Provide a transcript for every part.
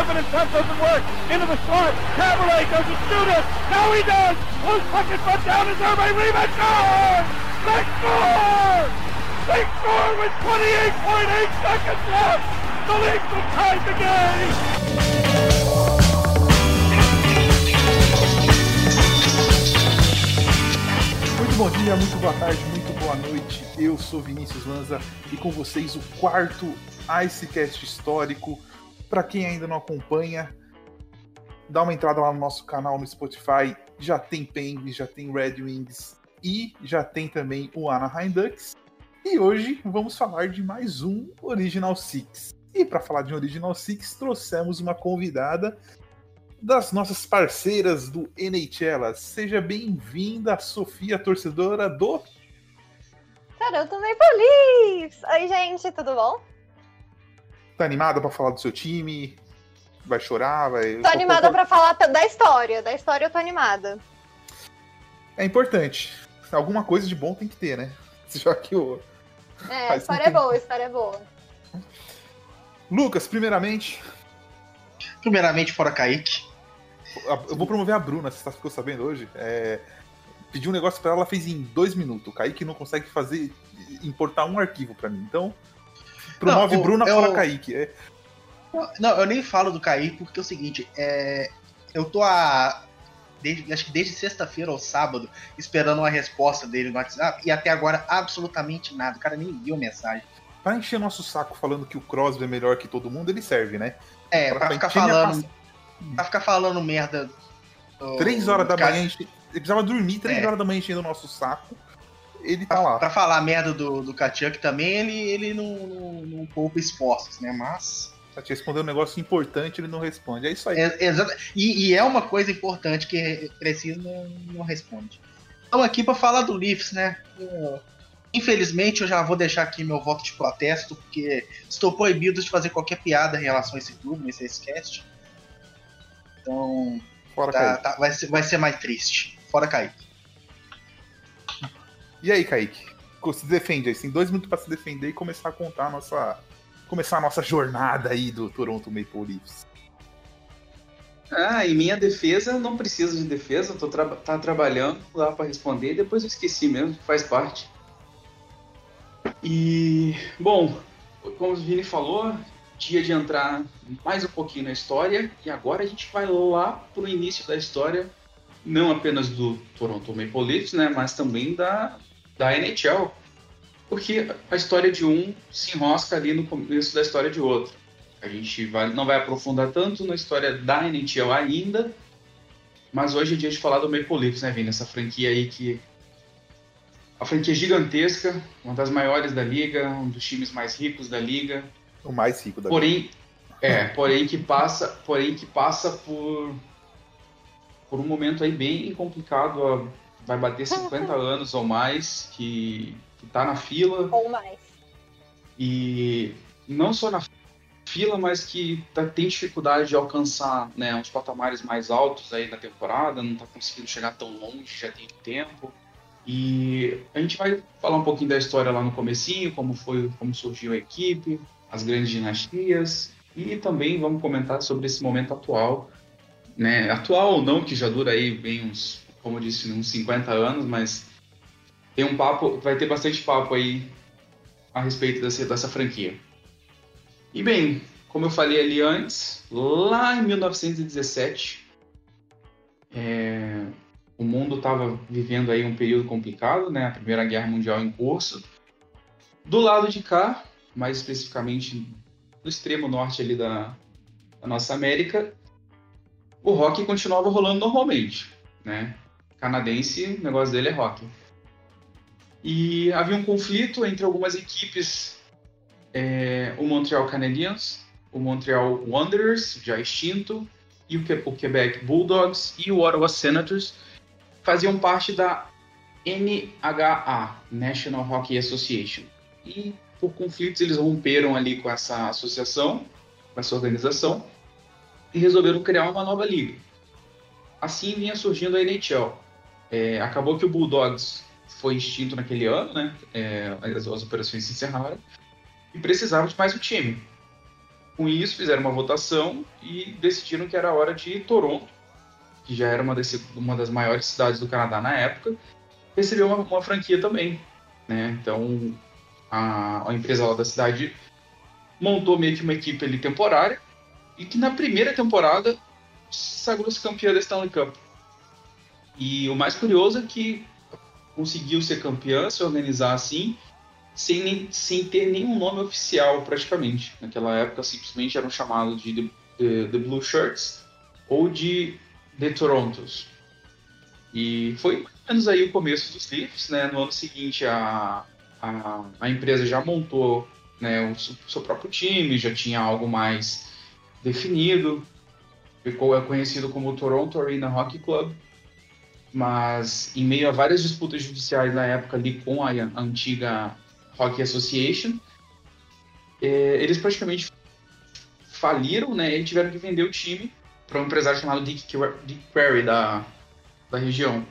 Flip it in front doesn't work. Into the slot. Cabaret doesn't shoot it. Now he does. One second foot down is by Rebound. Score! They score! They score with 28.8 seconds left. The Leafs have tied the game. Muito bom dia, muito boa tarde, muito boa noite. Eu sou Vinícius Lanza e com vocês o quarto Icecast histórico. Para quem ainda não acompanha, dá uma entrada lá no nosso canal no Spotify. Já tem Penguins, já tem Red Wings e já tem também o Anaheim Ducks. E hoje vamos falar de mais um Original Six. E para falar de Original Six, trouxemos uma convidada das nossas parceiras do NHL. Seja bem-vinda, Sofia, torcedora do. Toronto Maple Leafs! Oi, gente, tudo bom? Tá animada para falar do seu time? Vai chorar? Vai. Tô animada pra falar da história. Da história eu tô animada. É importante. Alguma coisa de bom tem que ter, né? Já que o. É, a história é boa, a história é boa. Lucas, primeiramente, Primeiramente, fora Kaique. eu vou promover a Bruna, você tá- ficou sabendo hoje? É, pedi um negócio pra ela, ela fez em dois minutos. O Kaique não consegue fazer, importar um arquivo pra mim. Então, promove Não, Bruna eu- fora Kaique. É, Não, eu nem falo do Kaique porque é o seguinte, é, eu tô a. Desde, acho que desde sexta-feira ou sábado, esperando uma resposta dele no WhatsApp, e até agora absolutamente nada. O cara nem viu mensagem. pra encher nosso saco falando que o Crosby é melhor que todo mundo, ele serve, né? É, Pra pra ficar falando. Pra ficar falando merda. Três horas da cara- manhã, ele precisava dormir três É. horas da manhã enchendo o nosso saco. Ele tá lá. Pra falar merda do, do Kachuk também, ele, ele não, não, não poupa esforços, né? Mas. Tá te respondendo um negócio importante, ele não responde. É isso aí. É, exata- e, e é uma coisa importante que precisa não, não responde. Estamos aqui para falar do Leafs, né? Eu- infelizmente, eu já vou deixar aqui meu voto de protesto, porque estou proibido de fazer qualquer piada em relação a esse clube, nesse cast. Então, Fora tá- Kaique. tá- vai, ser, vai ser mais triste. Fora cair. E aí, Kaique? Se defende aí. Tem dois minutos pra se defender e começar a contar a nossa. Começar a nossa jornada aí do Toronto Maple Leafs. Ah, em minha defesa, não preciso de defesa, tô tra tá trabalhando lá para responder, depois eu esqueci mesmo, faz parte. E, bom, como o Vini falou, dia de entrar mais um pouquinho na história, e agora a gente vai lá pro início da história, não apenas do Toronto Maple Leafs, né, mas também da, da NHL. Porque a história de um se enrosca ali no começo da história de outro. A gente vai, não vai aprofundar tanto na história da NHL ainda, mas hoje é dia de falar do Maple Leafs, né, Vini? Essa franquia aí que. A franquia gigantesca, uma das maiores da liga, um dos times mais ricos da liga, O mais rico da porém, é, porém que passa, porém que passa por por um momento aí bem complicado, vai bater 50 anos ou mais que que tá na fila Ou mais. e não só na fila, mas que tá- tem dificuldade de alcançar né, uns patamares mais altos aí na temporada, não tá conseguindo chegar tão longe, já tem tempo. E a gente vai falar um pouquinho da história lá no comecinho, como foi, como surgiu a equipe, as grandes dinastias, e também vamos comentar sobre esse momento atual, né? Atual ou não, que já dura aí bem uns, como eu disse, uns 50 anos, mas tem um papo, vai ter bastante papo aí a respeito dessa, dessa franquia. E bem, como eu falei ali antes, lá em 1917, é, o mundo estava vivendo aí um período complicado, né? A Primeira Guerra Mundial em curso. Do lado de cá, mais especificamente no extremo norte ali da, da nossa América, o rock continuava rolando normalmente, né? Canadense, o negócio dele é rock. E havia um conflito entre algumas equipes, é, o Montreal Canadiens, o Montreal Wanderers, já extinto, e o, o Quebec Bulldogs e o Ottawa Senators faziam parte da NHA, National Hockey Association. E por conflitos eles romperam ali com essa associação, com essa organização, e resolveram criar uma nova liga. Assim vinha surgindo a NHL. É, acabou que o Bulldogs foi extinto naquele ano, né? É, as, as operações se encerraram e precisava de mais um time. Com isso, fizeram uma votação e decidiram que era hora de Toronto, que já era uma, desse, uma das maiores cidades do Canadá na época, receber uma, uma franquia também. Né? Então, a, a empresa lá da cidade montou meio que uma equipe ali temporária e que na primeira temporada sagrou-se campeã da Stanley Cup. E o mais curioso é que conseguiu ser campeã, se organizar assim, sem, nem, sem ter nenhum nome oficial praticamente. Naquela época simplesmente eram chamados de The, The- The Blue Shirts ou de The Torontos. E foi mais ou menos aí o começo dos Leafs, né? No ano seguinte a, a, a empresa já montou né, o seu, seu próprio time, já tinha algo mais definido. Ficou é conhecido como Toronto Arena Hockey Club mas em meio a várias disputas judiciais na época ali com a, antiga Hockey Association, é, eles praticamente faliram, né? E tiveram que vender o time para um empresário chamado Dick, Query da, da região.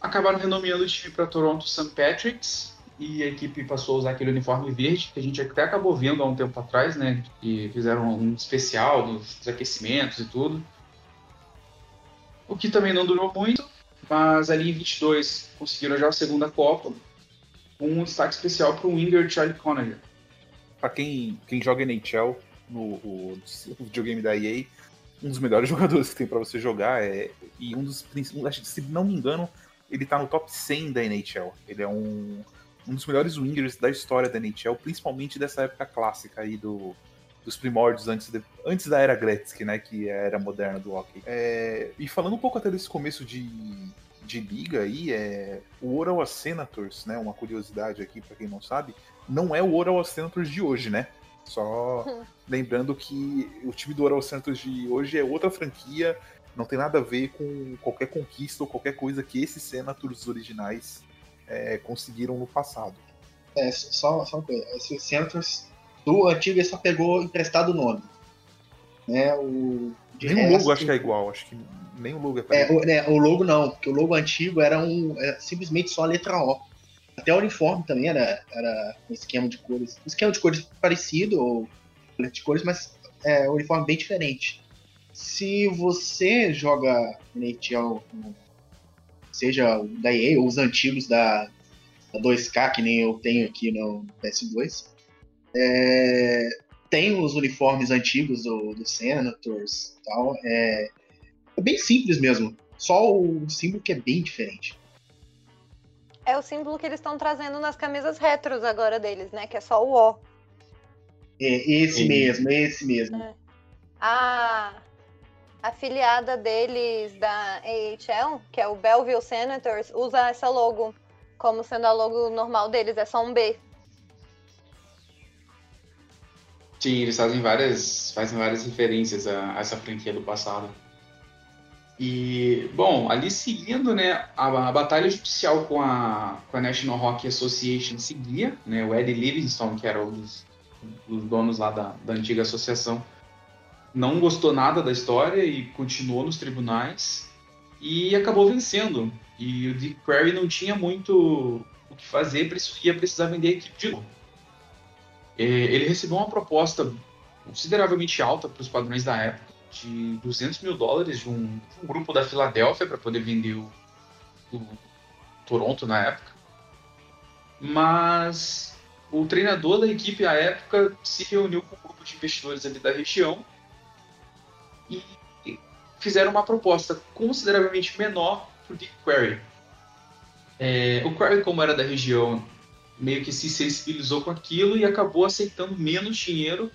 Acabaram renomeando o time para Toronto St. Patrick's e a equipe passou a usar aquele uniforme verde que a gente até acabou vendo há um tempo atrás, né? Que fizeram um especial dos aquecimentos e tudo o que também não durou muito, mas ali em 22 conseguiram já a segunda Copa, com um destaque especial para o winger Charlie Conager. Pra quem, quem joga NHL no o, o videogame da EA, um dos melhores jogadores que tem pra você jogar é e um dos principais, se não me engano, ele tá no top 100 da NHL. Ele é um, um dos melhores wingers da história da NHL, principalmente dessa época clássica aí do dos primórdios antes, de- antes da era Gretzky, né, que é a era moderna do hockey. É, e falando um pouco até desse começo de, de liga aí, é, o Ottawa Senators, né, uma curiosidade aqui pra quem não sabe, não é o Ottawa Senators de hoje, né? Só lembrando que o time do Ottawa Senators de hoje é outra franquia, não tem nada a ver com qualquer conquista ou qualquer coisa que esses Senators originais é, conseguiram no passado. É, só, só uma coisa. Esse Senators do antigo ele só pegou emprestado o nome. Né, o, Nem o logo resto- acho que é igual, acho que nem o logo é É, parecido. o, né, o logo não, porque o logo antigo era um é, simplesmente só a letra O. Até o uniforme também era, era um esquema de cores. Um esquema de cores parecido, ou de cores, mas é um uniforme bem diferente. Se você joga NHL, seja o da EA ou os antigos da, da 2K, que nem eu tenho aqui no PS2, é, tem os uniformes antigos do, do Senators e tal. É, é bem simples mesmo. Só o símbolo que é bem diferente. É o símbolo que eles estão trazendo nas camisas retros agora deles, né? Que é só o O. É esse Sim. mesmo, esse mesmo. A afiliada deles da AHL, que é o Belleville Senators, usa essa logo como sendo a logo normal deles, é só um B. Sim, eles fazem várias, fazem várias referências a, a essa franquia do passado. E, bom, ali seguindo, né, a, a batalha judicial com a, com a National Hockey Association seguia, né, o Eddie Livingston, que era um dos, dos donos lá da, da antiga associação, não gostou nada da história e continuou nos tribunais e acabou vencendo. E o Dick Query não tinha muito o que fazer, ia precisar vender a equipe de novo. É, Ele recebeu uma proposta consideravelmente alta para os padrões da época, de 200 mil dólares de um, de um grupo da Filadélfia para poder vender o, o Toronto na época. Mas o treinador da equipe à época se reuniu com um grupo de investidores ali da região e fizeram uma proposta consideravelmente menor para o Dick. É, o Query, como era da região, meio que se sensibilizou com aquilo e acabou aceitando menos dinheiro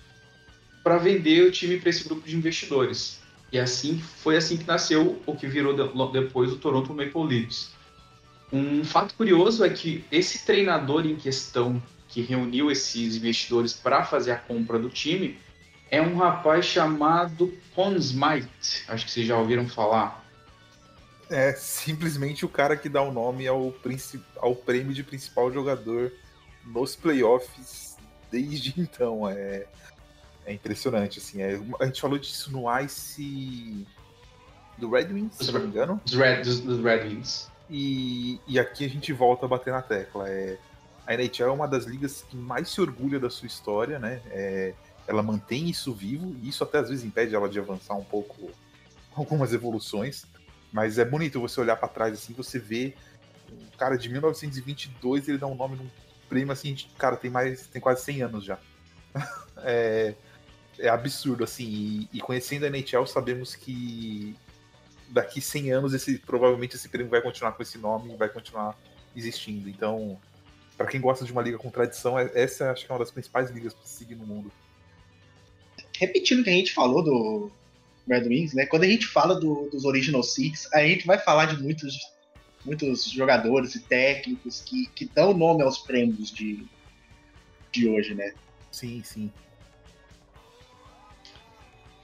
para vender o time para esse grupo de investidores. E assim foi assim que nasceu o que virou de- depois o Toronto Maple Leafs. Um fato curioso é que esse treinador em questão que reuniu esses investidores para fazer a compra do time é um rapaz chamado Conn. Acho que vocês já ouviram falar. É simplesmente o cara que dá o nome ao, ao prêmio de principal jogador nos playoffs desde então. É, é impressionante, assim. É, a gente falou disso no Ice do Red Wings, se não me engano. Dos Red, dos, dos Red Wings. E, e aqui a gente volta a bater na tecla. É, a NHL é uma das ligas que mais se orgulha da sua história, né? É, ela mantém isso vivo, e isso até às vezes impede ela de avançar um pouco algumas evoluções. Mas é bonito você olhar para trás assim, você vê um cara de 1922, ele dá um nome num prêmio assim, cara, tem mais, tem quase 100 anos já. é, é absurdo assim, e, e conhecendo a NHL sabemos que daqui 100 anos esse provavelmente esse prêmio vai continuar com esse nome e vai continuar existindo. Então, para quem gosta de uma liga com tradição, é, essa acho que é uma das principais ligas para seguir no mundo. Repetindo o que a gente falou do Red Wings, né? Quando a gente fala do, dos Original Six, a gente vai falar de muitos, muitos jogadores e técnicos que, que dão nome aos prêmios de, de hoje, né? Sim, sim.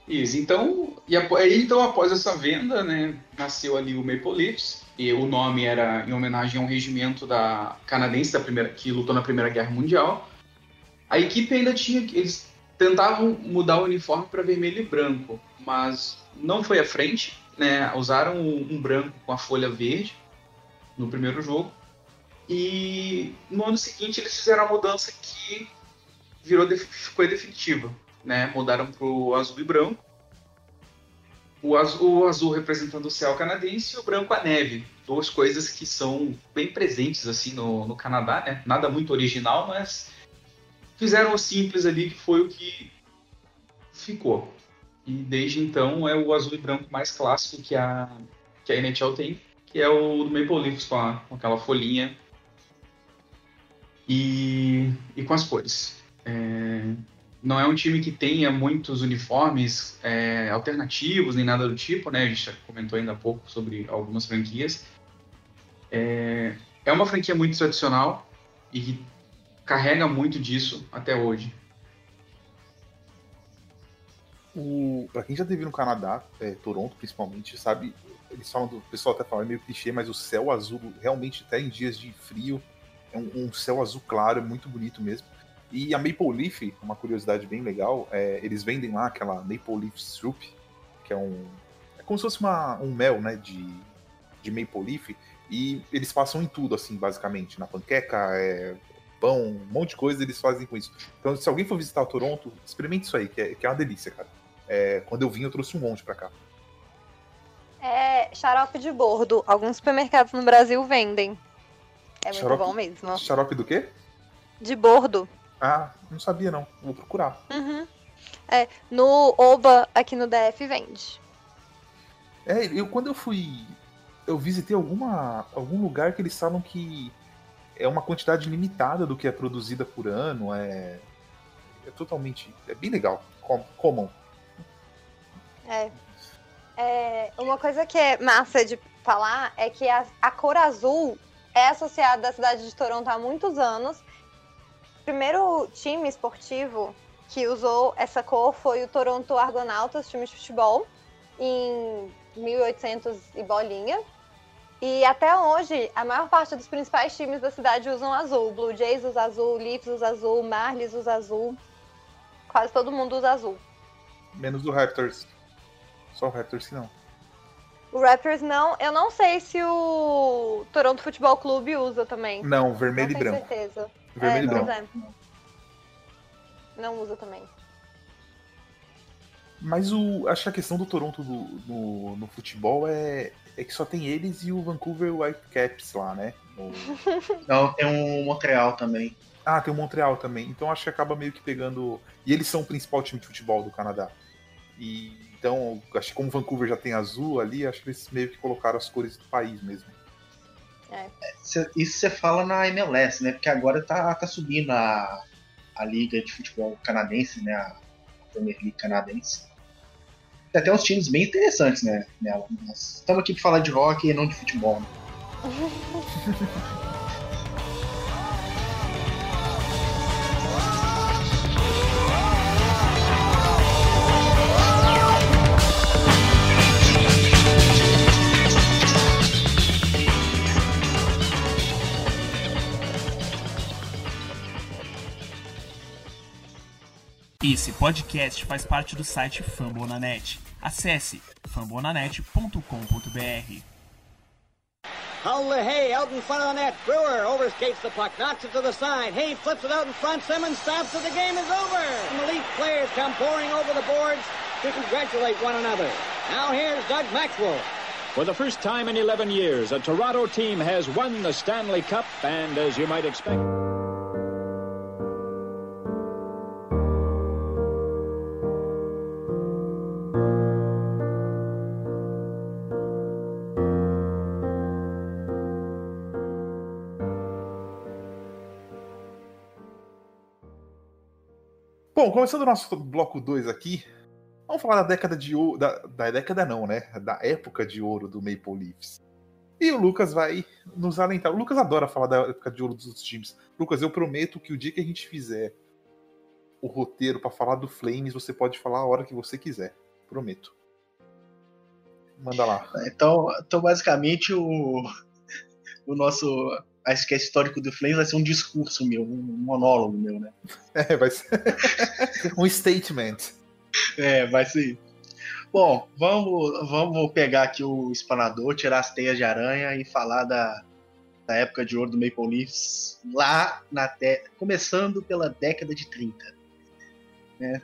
Isso, então, e aí, então após essa venda, né, nasceu ali o Maple Leafs, e o nome era em homenagem a um regimento da canadense da primeira, que lutou na Primeira Guerra Mundial. A equipe ainda tinha, eles tentavam mudar o uniforme para vermelho e branco, mas não foi à frente, né? Usaram um branco com a folha verde no primeiro jogo. E no ano seguinte eles fizeram a mudança que virou ficou definitiva, né? Mudaram para o azul e branco. O azul, o azul, representando o céu canadense e o branco a neve. Duas coisas que são bem presentes assim no, no Canadá, né? Nada muito original, mas fizeram o simples ali que foi o que ficou. E desde então é o azul e branco mais clássico que a, que a NHL tem, que é o do Maple Leafs com, a, com aquela folhinha e, e com as cores. É, não é um time que tenha muitos uniformes é, alternativos nem nada do tipo, né? A gente já comentou ainda há pouco sobre algumas franquias. É, é uma franquia muito tradicional e carrega muito disso até hoje. O, pra quem já teve no Canadá, é, Toronto principalmente, sabe, eles falam do o pessoal até fala é meio clichê, mas o céu azul realmente até em dias de frio é um, um céu azul claro, é muito bonito mesmo. E a Maple Leaf, uma curiosidade bem legal, é, eles vendem lá aquela Maple Leaf Soup, que é um é como se fosse uma, um mel, né, de, de Maple Leaf, e eles passam em tudo, assim, basicamente, na panqueca, é, pão, um monte de coisa eles fazem com isso. Então, se alguém for visitar Toronto, experimente isso aí, que é, que é uma delícia, cara. É, quando eu vim, eu trouxe um monte pra cá. É xarope de bordo. Alguns supermercados no Brasil vendem. É muito xarope, bom mesmo. Xarope do quê? De bordo. Ah, não sabia não. Vou procurar. Uhum. É, no Oba, aqui no DF, vende. É, eu quando eu fui. Eu visitei alguma, algum lugar que eles falam que é uma quantidade limitada do que é produzida por ano. É, é totalmente. É bem legal. Comum. É. é. Uma coisa que é massa de falar é que a, a cor azul é associada à cidade de Toronto há muitos anos. O primeiro time esportivo que usou essa cor foi o Toronto Argonautas, time de futebol, em 1800 e bolinha. E até hoje, a maior parte dos principais times da cidade usam azul. Blue Jays usa azul, Leafs usa azul, Marlies usa azul. Quase todo mundo usa azul. Menos o Raptors. Só o Raptors que não. O Raptors não. Eu não sei se o Toronto Futebol Clube usa também. Não, vermelho não e branco. certeza. Vermelho é, e branco. É. Não usa também. Mas o, acho que a questão do Toronto do, no, no futebol é, é que só tem eles e o Vancouver Whitecaps lá, né? No... Não, tem um Montreal também. Ah, tem o Montreal também. Então acho que acaba meio que pegando. E eles são o principal time de futebol do Canadá. E então, acho que como Vancouver já tem azul ali, acho que eles meio que colocaram as cores do país mesmo. É. Isso você fala na MLS, né? Porque agora tá, tá subindo a, a liga de futebol canadense, né? A Premier League canadense tem até uns times bem interessantes né, nela. Mas estamos aqui para falar de rock e não de futebol. Né? Esse podcast faz parte do site Fambonanet. Acesse fambonanet.com.br. Howley Hay out in front of the net. Brewer overskates the puck, knocks it to the side. Hay flips it out in front. Simmons stops it. The game is over. And the Leaf players come pouring over the boards to congratulate one another. Now here's Doug Maxwell. For the first time in 11 years, a Toronto team has won the Stanley Cup, and as you might expect. Bom, começando o nosso bloco 2 aqui, vamos falar da década de ouro. Da, da década não, né? Da época de ouro do Maple Leafs. E o Lucas vai nos alentar. O Lucas adora falar da época de ouro dos outros times. Lucas, eu prometo que o dia que a gente fizer o roteiro para falar do Flames, você pode falar a hora que você quiser. Prometo. Manda lá. Então, então basicamente, o, o nosso Icecast histórico do Flames vai ser um discurso meu, um monólogo meu, né? É, vai ser um statement. É, vai ser. Bom, vamos, vamos pegar aqui o espanador, tirar as teias de aranha e falar da, da época de ouro do Maple Leafs, lá na te... começando pela década de 30. Né?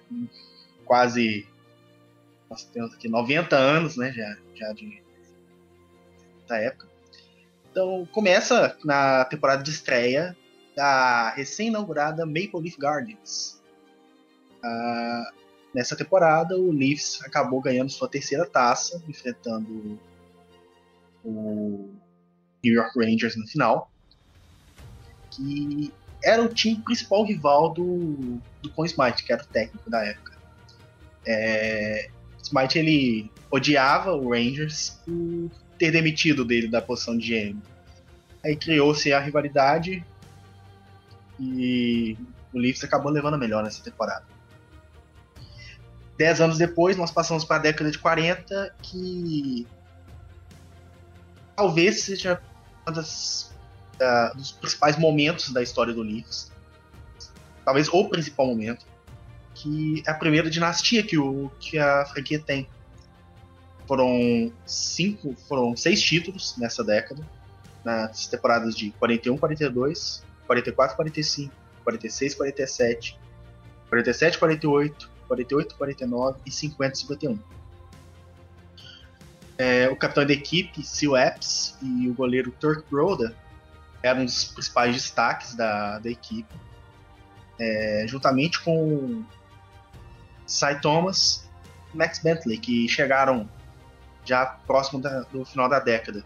Quase nós temos aqui 90 anos, né, já, já de da época. Então, começa na temporada de estreia da recém-inaugurada Maple Leaf Gardens. Ah, nessa temporada, o Leafs acabou ganhando sua terceira taça, enfrentando o New York Rangers no final, que era o time principal rival do, do Conn Smythe, que era o técnico da época. É, Smythe ele odiava o Rangers por ter demitido dele da posição de GM. Aí criou-se a rivalidade e o Leafs acabou levando a melhor nessa temporada. Dez anos depois, nós passamos para a década de 40, que talvez seja um uh, dos principais momentos da história do Leafs. Talvez o principal momento, que é a primeira dinastia que, o, que a franquia tem. Foram cinco, foram seis títulos nessa década, nas temporadas de 41, 42, 44, 45, 46, 47, 47, 48, 48, 49 e 50, 51. É, o capitão da equipe, Seal Epps, e o goleiro Turk Broda eram os principais destaques da, da equipe, é, juntamente com Cy Thomas e Max Bentley, que chegaram já próximo da, do final da década.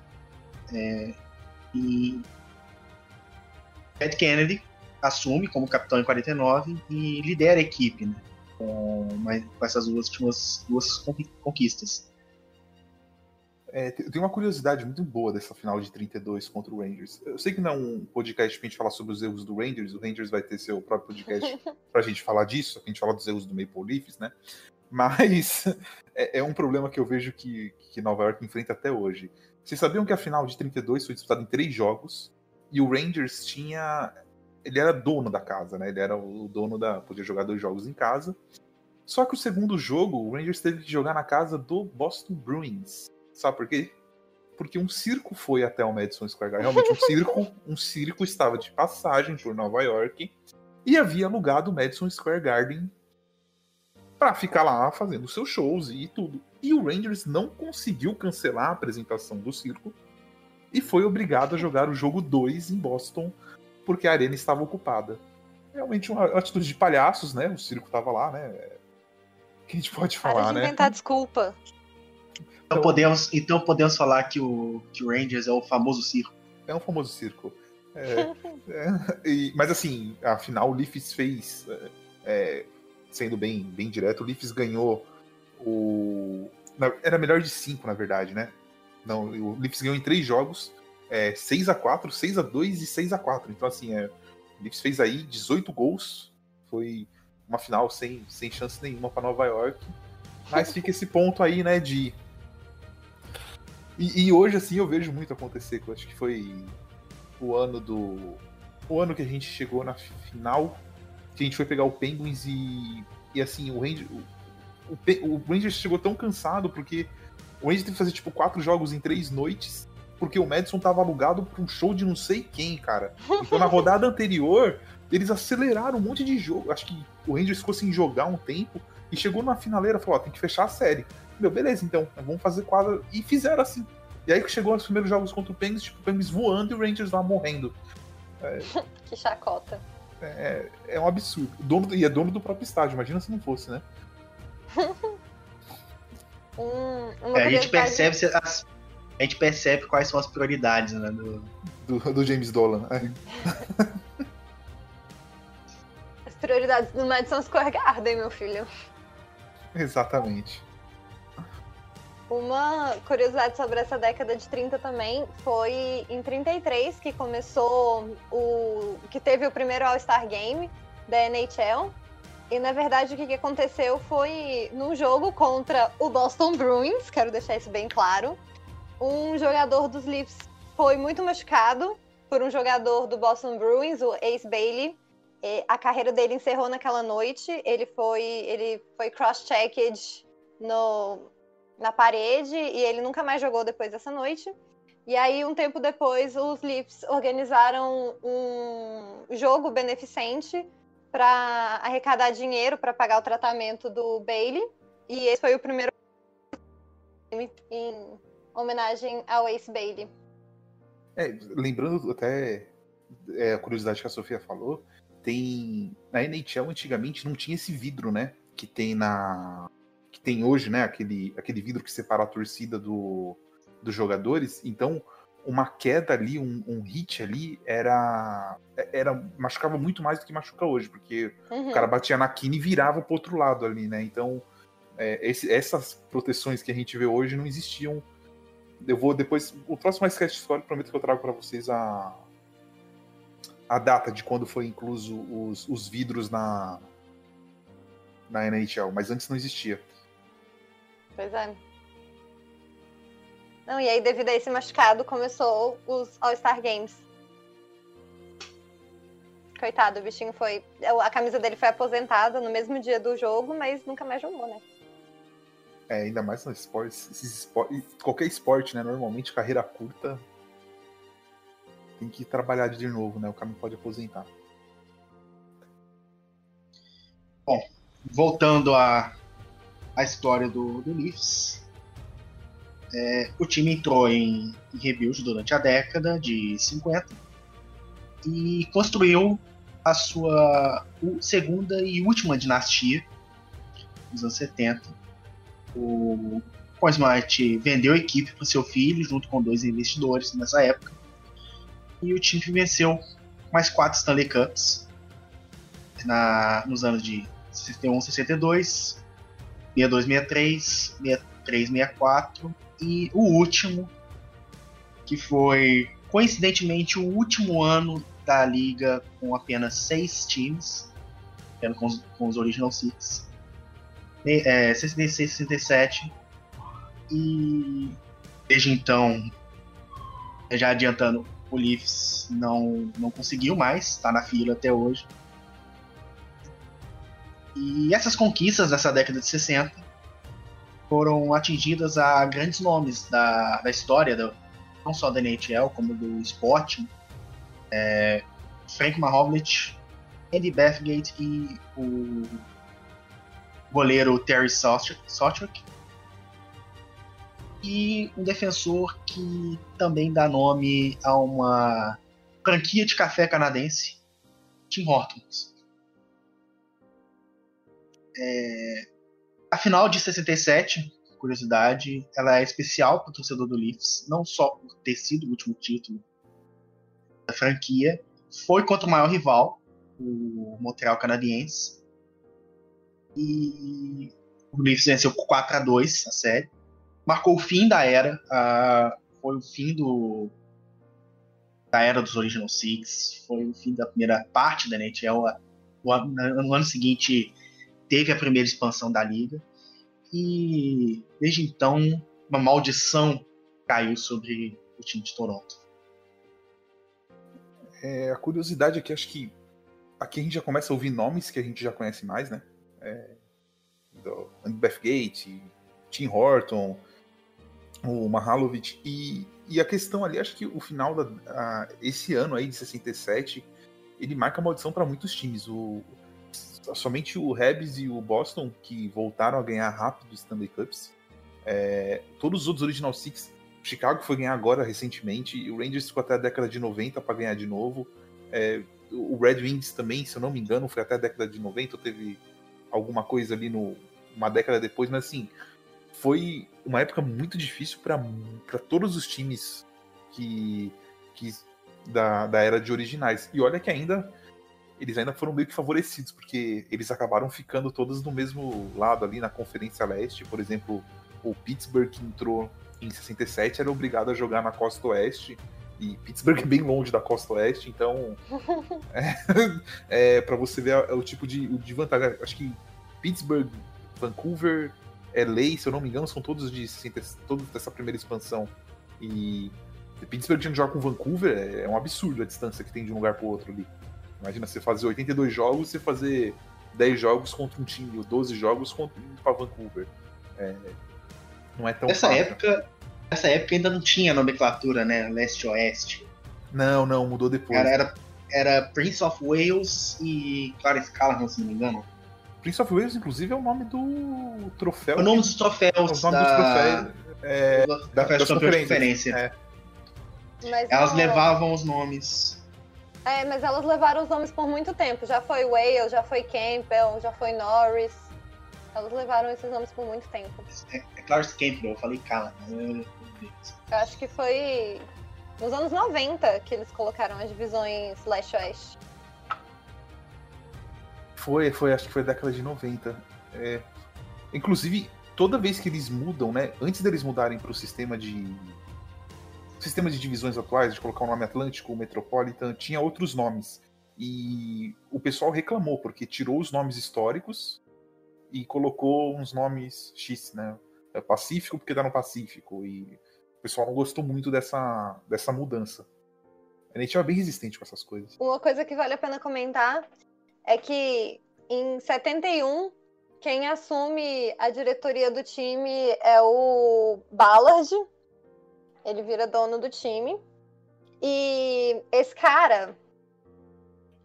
É, e Ed Kennedy assume como capitão em 49 e lidera a equipe né, com, com essas últimas duas conquistas. É, tem uma curiosidade muito boa dessa final de 32 contra o Rangers. Eu sei que não é um podcast pra gente falar sobre os erros do Rangers, o Rangers vai ter seu próprio podcast pra gente falar disso, pra gente falar dos erros do Maple Leafs, né? Mas é, é um problema que eu vejo que, que Nova York enfrenta até hoje. Vocês sabiam que a final de 32 foi disputada em três jogos e o Rangers tinha. Ele era dono da casa, né? Ele era o dono da. Podia jogar dois jogos em casa. Só que o segundo jogo, o Rangers teve que jogar na casa do Boston Bruins. Sabe por quê? Porque um circo foi até o Madison Square Garden. Realmente um circo, um circo estava de passagem por Nova York e havia alugado o Madison Square Garden para ficar lá fazendo seus shows e tudo. E o Rangers não conseguiu cancelar a apresentação do circo e foi obrigado a jogar o jogo 2 em Boston porque a arena estava ocupada. Realmente uma atitude de palhaços, né? O circo estava lá, né? O que a gente pode falar, Para de né? inventar desculpa. Então podemos, então podemos falar que o, que o Rangers é o famoso circo. É um famoso circo. É, é, e- mas assim, afinal o Leafs fez, é, é, sendo bem, bem direto, o Leafs ganhou o. era melhor de cinco, na verdade, né? Não, o Leafs ganhou em três jogos, é, 6 a 4 6 a 2 e 6 a 4 Então, assim, é, o Leafs fez aí 18 gols. Foi uma final sem, sem chance nenhuma para Nova York. Mas fica esse ponto aí, né, de. E, e hoje, assim, eu vejo muito acontecer, eu acho que foi o ano do. O ano que a gente chegou na final, que a gente foi pegar o Penguins e E assim, o Rangers, o, o, o Rangers chegou tão cansado porque o Rangers teve que fazer tipo quatro jogos em três noites porque o Madison tava alugado pra um show de não sei quem, cara. Então na rodada anterior, eles aceleraram um monte de jogo. Acho que o Rangers ficou sem jogar um tempo e chegou na finaleira e falou: ó, tem que fechar a série. Meu, beleza, então, vamos fazer quadra. E fizeram assim. E aí que chegou os primeiros jogos contra o Penguins, tipo, o Penguins voando e o Rangers lá morrendo. É, que chacota. É, é um absurdo. Dono, e é dono do próprio estádio, imagina se não fosse, né? um, é, a gente percebe as, a gente percebe quais são as prioridades né, do... Do, do James Dolan. É. as prioridades do Madison Square Garden, meu filho. Exatamente. Uma curiosidade sobre essa década de 30 também foi em 33 que começou o. que teve o primeiro All-Star Game da NHL. E na verdade o que aconteceu foi no jogo contra o Boston Bruins, quero deixar isso bem claro. Um jogador dos Leafs foi muito machucado por um jogador do Boston Bruins, o Ace Bailey. A carreira dele encerrou naquela noite. Ele foi, ele foi cross-checked no, na parede e ele nunca mais jogou depois dessa noite. E aí, um tempo depois, os Leafs organizaram um jogo beneficente para arrecadar dinheiro para pagar o tratamento do Bailey. E esse foi o primeiro em homenagem ao Ace Bailey. É, lembrando até é, a curiosidade que a Sofia falou, tem na NHL antigamente não tinha esse vidro, né? Que tem na tem hoje, né? Aquele, aquele vidro que separa a torcida do, dos jogadores. Então, uma queda ali, um, um hit ali, era, era. machucava muito mais do que machuca hoje, porque uhum. o cara batia na quina e virava pro outro lado ali, né? Então, é, esse, essas proteções que a gente vê hoje não existiam. Eu vou depois. O próximo sketch histórico, prometo que eu trago para vocês a, a data de quando foi incluso os, os vidros na, na NHL, mas antes não existia. Pois é. Não, e aí, devido a esse machucado, começou os All-Star Games. Coitado, o bichinho foi. A camisa dele foi aposentada no mesmo dia do jogo, mas nunca mais jogou, né? É, ainda mais nos esportes. qualquer esporte, né? Normalmente, carreira curta. Tem que trabalhar de novo, né? O cara não pode aposentar. Bom, voltando a, a história do, do Leafs. É, o time entrou em, em rebuild durante a década de 50 e construiu a sua segunda e última dinastia nos anos 70. O Smart vendeu a equipe para seu filho, junto com dois investidores nessa época. E o time venceu mais quatro Stanley Cups na, nos anos de 61, 62, 62, 63, 63, 64 e o último, que foi coincidentemente o último ano da liga com apenas seis times, com os, com os Original Six, é, 66, 67 e desde então, já adiantando, o Leafs não, não conseguiu mais, está na fila até hoje. E essas conquistas dessa década de 60 foram atingidas a grandes nomes da, da história, do, não só da NHL, como do esporte. É, Frank Mahovlich, Andy Bathgate e o goleiro Terry Sawchuk. E um defensor que também dá nome a uma franquia de café canadense, Tim Hortons. É, a final de 67, curiosidade, ela é especial para o torcedor do Leafs, não só por ter sido o último título da franquia, foi contra o maior rival, o Montreal Canadiense. E o Leafs venceu por 4 a 2 a série. Marcou o fim da era, uh, foi o fim do da era dos Original Six, foi o fim da primeira parte da NHL. No ano seguinte teve a primeira expansão da liga e desde então uma maldição caiu sobre o time de Toronto. É, a curiosidade é que acho que aqui a gente já começa a ouvir nomes que a gente já conhece mais, né? É, do Tim Horton, o Mahalovic. E, e a questão ali, acho que o final da a, esse ano aí de 67, ele marca maldição para muitos times. O, somente o Rebs e o Boston que voltaram a ganhar rápido Stanley Cups. É, todos os outros Original Six, Chicago foi ganhar agora recentemente, e o Rangers ficou até a década de 90 para ganhar de novo. É, o Red Wings também, se eu não me engano, foi até a década de 90, ou teve alguma coisa ali no uma década depois, mas assim, foi uma época muito difícil para todos os times que, que da, da era de originais. E olha que ainda eles ainda foram meio que favorecidos, porque eles acabaram ficando todos no mesmo lado ali na Conferência Leste. Por exemplo, o Pittsburgh que entrou em 67 era obrigado a jogar na Costa Oeste. E Pittsburgh é bem longe da Costa Oeste, então. é, é para você ver é o tipo de, de vantagem. Acho que Pittsburgh, Vancouver, LA, se eu não me engano, são todos de todos dessa primeira expansão. E Pittsburgh tinha que jogar com Vancouver é um absurdo a distância que tem de um lugar para o outro ali. Imagina você fazer 82 jogos, você fazer 10 jogos contra um time, ou 12 jogos contra para Vancouver. É, não é tão Nessa época, nessa época ainda não tinha nomenclatura, né? Leste-Oeste. Não, não, mudou depois. Era, era, era, Prince of Wales e Clarence Callahan, se não me engano. Prince of Wales, inclusive, é o nome do troféu. O nome dos troféus. O nome da... dos troféus. É, da, da, da, da conferência. É. Elas não... levavam os nomes. É, mas elas levaram os nomes por muito tempo. Já foi Wales, já foi Campbell, já foi Norris. Elas levaram esses nomes por muito tempo. É, é Clarence Campbell, eu falei Cala. Eu acho que foi nos anos 90 que eles colocaram as divisões leste-oeste. Foi, foi, acho que foi década de 90. É, inclusive, toda vez que eles mudam, né? Antes deles mudarem para o sistema de sistema de divisões atuais, de colocar o nome Atlântico, Metropolitan, tinha outros nomes. E o pessoal reclamou, porque tirou os nomes históricos e colocou uns nomes X, né? É Pacífico porque tá no Pacífico. E o pessoal não gostou muito dessa, dessa mudança. A gente é bem resistente com essas coisas. Uma coisa que vale a pena comentar é que em 71, quem assume a diretoria do time é o Ballard, ele vira dono do time. E esse cara,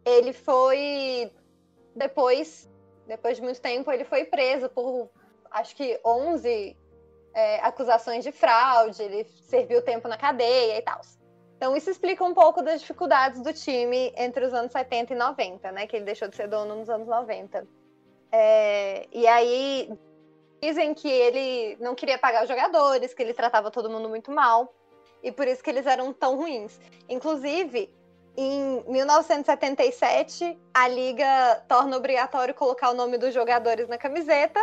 ele foi depois, depois de muito tempo, ele foi preso por acho que 11 é, acusações de fraude, ele serviu tempo na cadeia e tal. Então isso explica um pouco das dificuldades do time entre os anos 70 e 90, né? Que ele deixou de ser dono nos anos 90. É, e aí Dizem que ele não queria pagar os jogadores, que ele tratava todo mundo muito mal, e por isso que eles eram tão ruins. Inclusive, em 1977, a liga torna obrigatório colocar o nome dos jogadores na camiseta,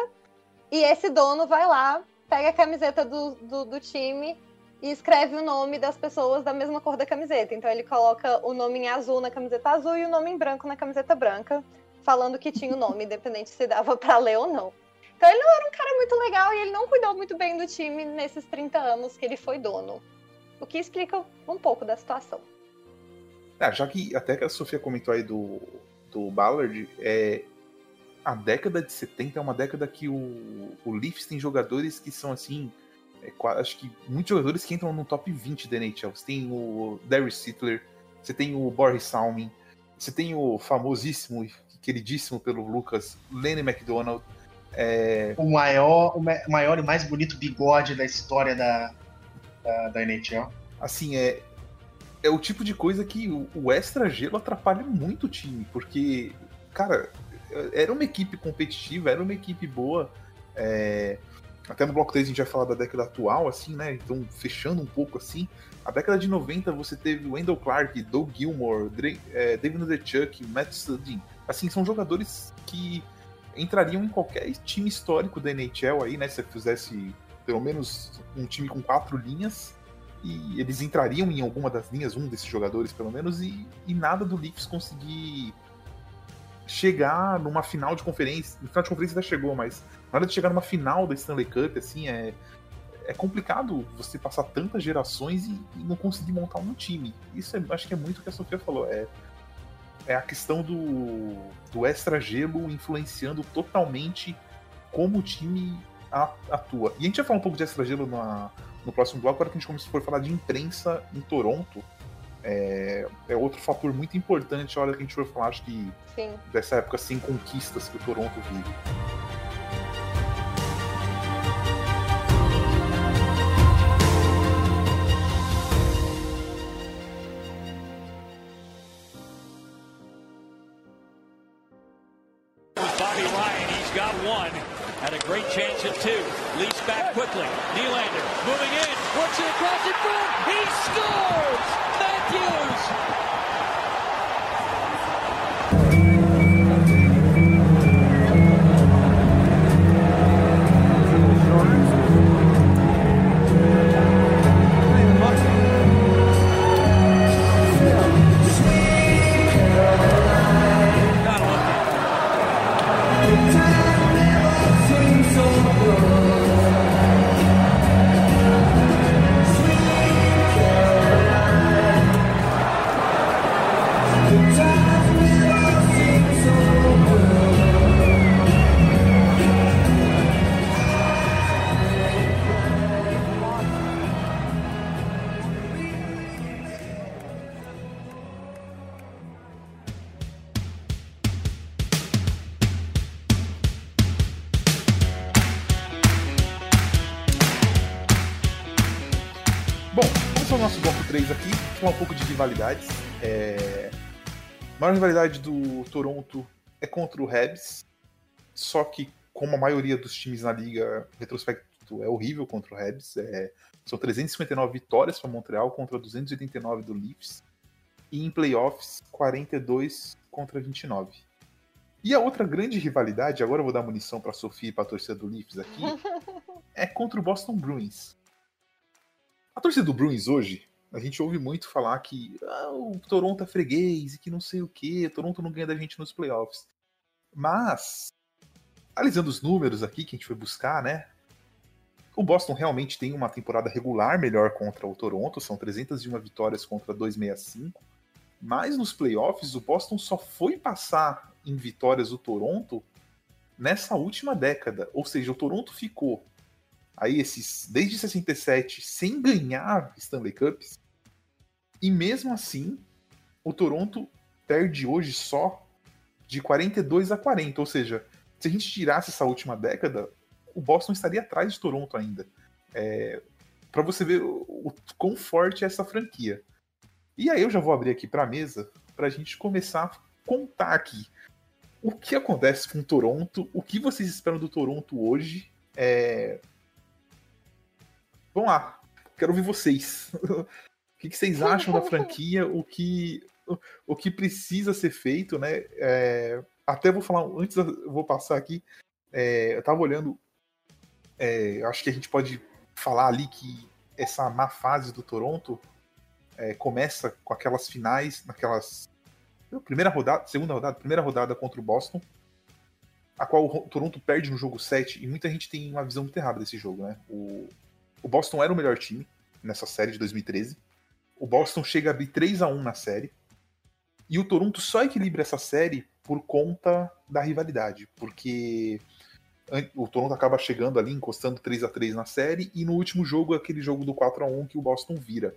e esse dono vai lá, pega a camiseta do, do, do time e escreve o nome das pessoas da mesma cor da camiseta. Então ele coloca o nome em azul na camiseta azul e o nome em branco na camiseta branca, falando que tinha o nome, independente se dava para ler ou não. Então ele não era um cara muito legal e ele não cuidou muito bem do time nesses 30 anos que ele foi dono. O que explica um pouco da situação. Ah, já que até que a Sofia comentou aí do, do Ballard, é, a década de 70 é uma década que o, o Leafs tem jogadores que são assim. É, acho que muitos jogadores que entram no top 20 da NHL. Você tem o Darius Sittler, você tem o Boris Salmin, você tem o famosíssimo e queridíssimo pelo Lucas, Lenny McDonald, é... O maior, o maior e mais bonito bigode da história da, da, da NHL. Assim, é, é o tipo de coisa que o, o extra gelo atrapalha muito o time, porque, cara, era uma equipe competitiva, era uma equipe boa. É... Até no bloco 3 a gente vai falar da década atual, assim, né? Então, fechando um pouco assim. A década de 90 você teve Wendell Clark, Doug Gilmore, Dre, é, David Nudechuk, Matt Sudin. Assim, são jogadores que entrariam em qualquer time histórico da NHL aí, né? Se você fizesse pelo menos um time com quatro linhas, e eles entrariam em alguma das linhas, um desses jogadores pelo menos, e, e nada do Leafs conseguir chegar numa final de conferência. No final de conferência já chegou, mas na hora de chegar numa final da Stanley Cup, assim, é, é complicado você passar tantas gerações e, e não conseguir montar um time. Isso é, acho que é muito o que a Sofia falou. É, é a questão do, do extra gelo influenciando totalmente como o time atua. E a gente vai falar um pouco de extra-gelo no próximo bloco, agora que a gente for falar de imprensa em Toronto. É, é outro fator muito importante a hora que a gente for falar, acho que Sim. dessa época sem conquistas que o Toronto vive. Rivalidade do Toronto é contra o Habs, só que como a maioria dos times na liga, retrospecto, é horrível contra o Habs. É... São 359 vitórias para Montreal contra 289 do Leafs. E em playoffs, 42 contra 29. E a outra grande rivalidade, agora eu vou dar munição para Sofia e para a torcida do Leafs aqui, é contra o Boston Bruins. A torcida do Bruins hoje, a gente ouve muito falar que ah, o Toronto é freguês e que não sei o que, Toronto não ganha da gente nos playoffs. Mas, analisando os números aqui que a gente foi buscar, né? O Boston realmente tem uma temporada regular melhor contra o Toronto, são 301 vitórias contra 265. Mas nos playoffs, o Boston só foi passar em vitórias o Toronto nessa última década. Ou seja, o Toronto ficou aí esses desde 67 sem ganhar Stanley Cups. E mesmo assim, o Toronto perde hoje só de 42 a 40, ou seja, se a gente tirasse essa última década, o Boston estaria atrás de Toronto ainda. É, para você ver o, o quão forte é essa franquia. E aí eu já vou abrir aqui para a mesa para a gente começar a contar aqui o que acontece com o Toronto, o que vocês esperam do Toronto hoje. É, Vamos lá, quero ouvir vocês. o que, que vocês acham da franquia? O que, o, o que precisa ser feito, né? É, até vou falar, antes eu vou passar aqui. é, eu tava olhando, é, acho que a gente pode falar ali que essa má fase do Toronto é, começa com aquelas finais, naquelas. Primeira rodada, segunda rodada, primeira rodada contra o Boston, a qual o Toronto perde no jogo 7, e muita gente tem uma visão muito errada desse jogo, né? O, o Boston era o melhor time nessa série de 2013. O Boston chega a abrir 3 a 1 na série. E o Toronto só equilibra essa série por conta da rivalidade, porque o Toronto acaba chegando ali, encostando 3 a 3 na série, e no último jogo aquele jogo do 4 a 1 que o Boston vira.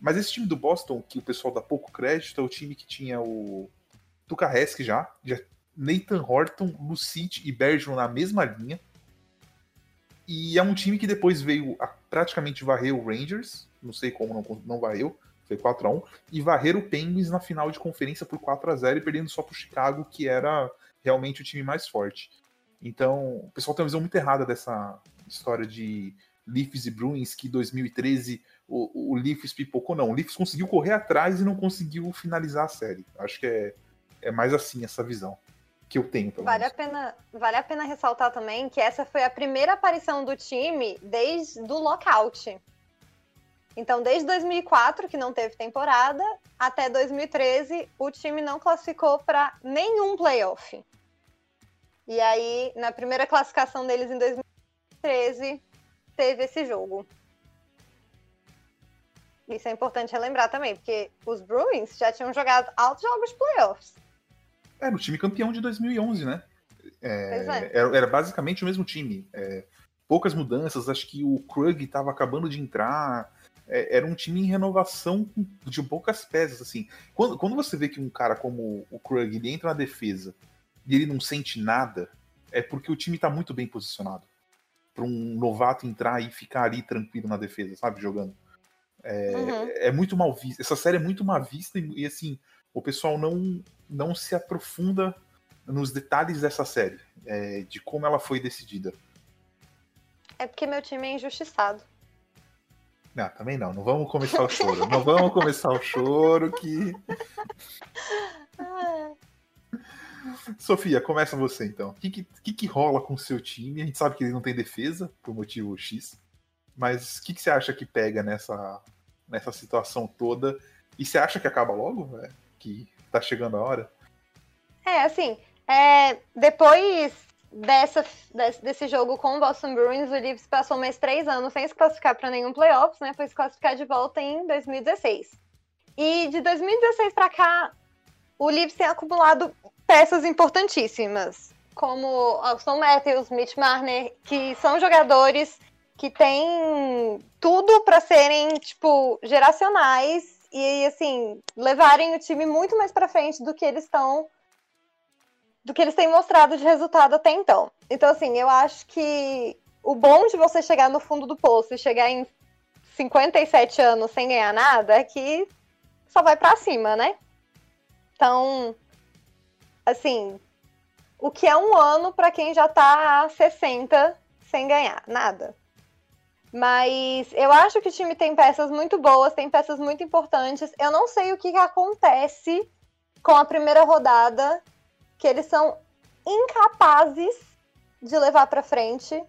Mas esse time do Boston, que o pessoal dá pouco crédito, é o time que tinha o Tuka Rask já, já Nathan Horton, Lucic e Bergeron na mesma linha. E é um time que depois veio a praticamente varrer o Rangers, não sei como não, não varreu, foi 4 a 1 e varrer o Penguins na final de conferência por 4 a 0 e perdendo só pro Chicago, que era realmente o time mais forte. Então, o pessoal tem uma visão muito errada dessa história de Leafs e Bruins, que 2013 o, o Leafs pipocou. Não, o Leafs conseguiu correr atrás e não conseguiu finalizar a série. Acho que é, é mais assim essa visão que eu tenho, Vale a, menos. pena, vale a pena ressaltar também que essa foi a primeira aparição do time desde o lockout. Então, desde 2004, que não teve temporada, até 2013, o time não classificou para nenhum playoff. E aí, na primeira classificação deles em 2013, teve esse jogo. Isso é importante relembrar também, porque os Bruins já tinham jogado altos jogos de playoffs. Era o time campeão de 2011, né? É, é. era, era basicamente o mesmo time. É, poucas mudanças, acho que o Krug estava acabando de entrar. É, era um time em renovação de poucas peças, assim. Quando, quando você vê que um cara como o Krug ele entra na defesa e ele não sente nada, é porque o time tá muito bem posicionado. Para um novato entrar e ficar ali tranquilo na defesa, sabe? Jogando. É, Uhum. é muito mal vista. Essa série é muito mal vista e, e, assim, o pessoal não, não se aprofunda nos detalhes dessa série, é, de como ela foi decidida. É porque meu time é injustiçado. Não, também não. Não vamos começar o choro. não vamos começar o choro que. Sofia, começa você então. O que, que, que rola com o seu time? A gente sabe que ele não tem defesa, por motivo X. Mas o que, que você acha que pega nessa, nessa situação toda? E você acha que acaba logo? É, que tá chegando a hora? É, assim, é, depois dessa, desse, jogo com o Boston Bruins, o Leafs passou mais três anos sem se classificar para nenhum playoffs, né? Foi se classificar de volta em 2016. E de 2016 para cá, o Leafs tem acumulado peças importantíssimas, como Austin Matthews, Mitch Marner, que são jogadores que têm tudo para serem, tipo, geracionais e, assim, levarem o time muito mais para frente do que eles estão do que eles têm mostrado de resultado até então. Então, assim, eu acho que o bom de você chegar no fundo do poço e chegar em 57 anos sem ganhar nada é que só vai pra cima, né? Então, assim, o que é um ano pra quem já tá há 60 sem ganhar nada. Mas eu acho que o time tem peças muito boas, tem peças muito importantes. Eu não sei o que acontece com a primeira rodada, que eles são incapazes de levar pra frente.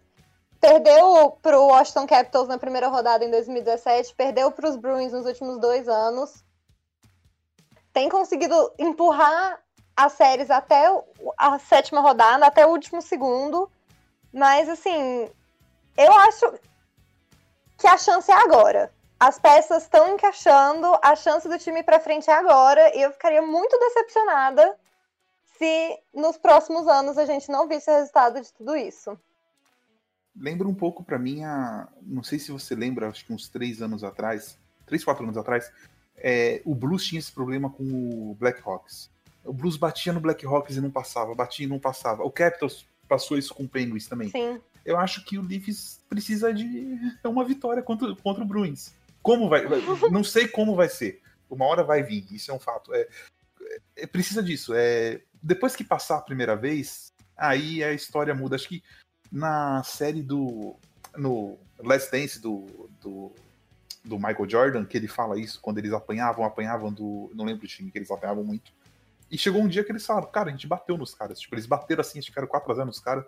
Perdeu pro Washington Capitals na primeira rodada em 2017, perdeu pros Bruins nos últimos dois anos. Tem conseguido empurrar as séries até o- a sétima rodada, até o último segundo. Mas, assim, eu acho que a chance é agora. As peças estão encaixando, a chance do time pra frente é agora. E eu ficaria muito decepcionada se nos próximos anos a gente não visse o resultado de tudo isso. Lembra um pouco pra mim a. Não sei se você lembra, acho que uns três anos atrás, três, quatro anos atrás, é, o Blues tinha esse problema com o Blackhawks. O Blues batia no Blackhawks e não passava, batia e não passava. O Capitals passou isso com o Penguins também. Sim. Eu acho que o Leafs precisa de uma vitória contra, contra o Bruins. Como vai, vai- Não sei como vai ser. Uma hora vai vir, isso é um fato. É, é- precisa disso. É, depois que passar a primeira vez, aí a história muda. Acho que na série do. No Last Dance do, do, do Michael Jordan, que ele fala isso, quando eles apanhavam, apanhavam do. Não lembro o time que eles apanhavam muito. E chegou um dia que eles falaram, cara, a gente bateu nos caras. Tipo, eles bateram assim, eles ficaram 4x0 nos caras.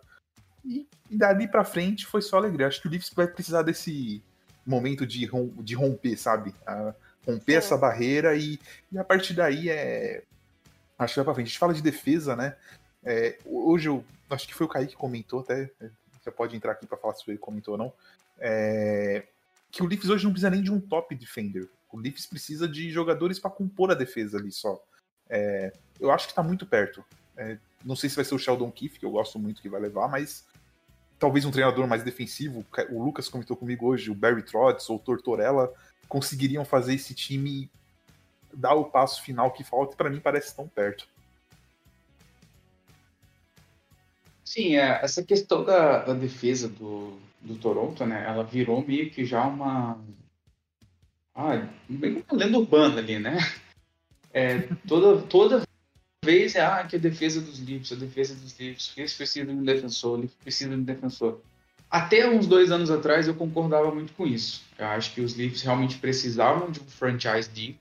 E, e dali pra frente foi só alegria. Acho que o Leafs vai precisar desse momento de, rom- de romper, sabe? A- romper Sim. essa barreira e, e a partir daí é. Acho que vai pra frente. A gente fala de defesa, né? É, hoje eu acho que foi o Kaique que comentou, até. é, Você pode entrar aqui pra falar se ele comentou ou não. é, que o Leafs hoje não precisa nem de um top defender. O Leafs precisa de jogadores pra compor a defesa ali só. É, eu acho que tá muito perto. É, não sei se vai ser o Sheldon Keefe, que eu gosto muito que vai levar, mas talvez um treinador mais defensivo. O Lucas comentou comigo hoje, o Barry Trotz ou o Tortorella conseguiriam fazer esse time dar o passo final que falta e para mim parece tão perto. Sim, é, essa questão da, da defesa do, do Toronto, né? Ela virou meio que já uma. Ah, uma lenda urbana ali, né? É, toda, toda vez é ah, que a defesa dos Leafs, a defesa dos Leafs, o Leafs precisa de um defensor, o Leafs precisa de um defensor. Até uns dois anos atrás eu concordava muito com isso. Eu acho que os Leafs realmente precisavam de um franchise D.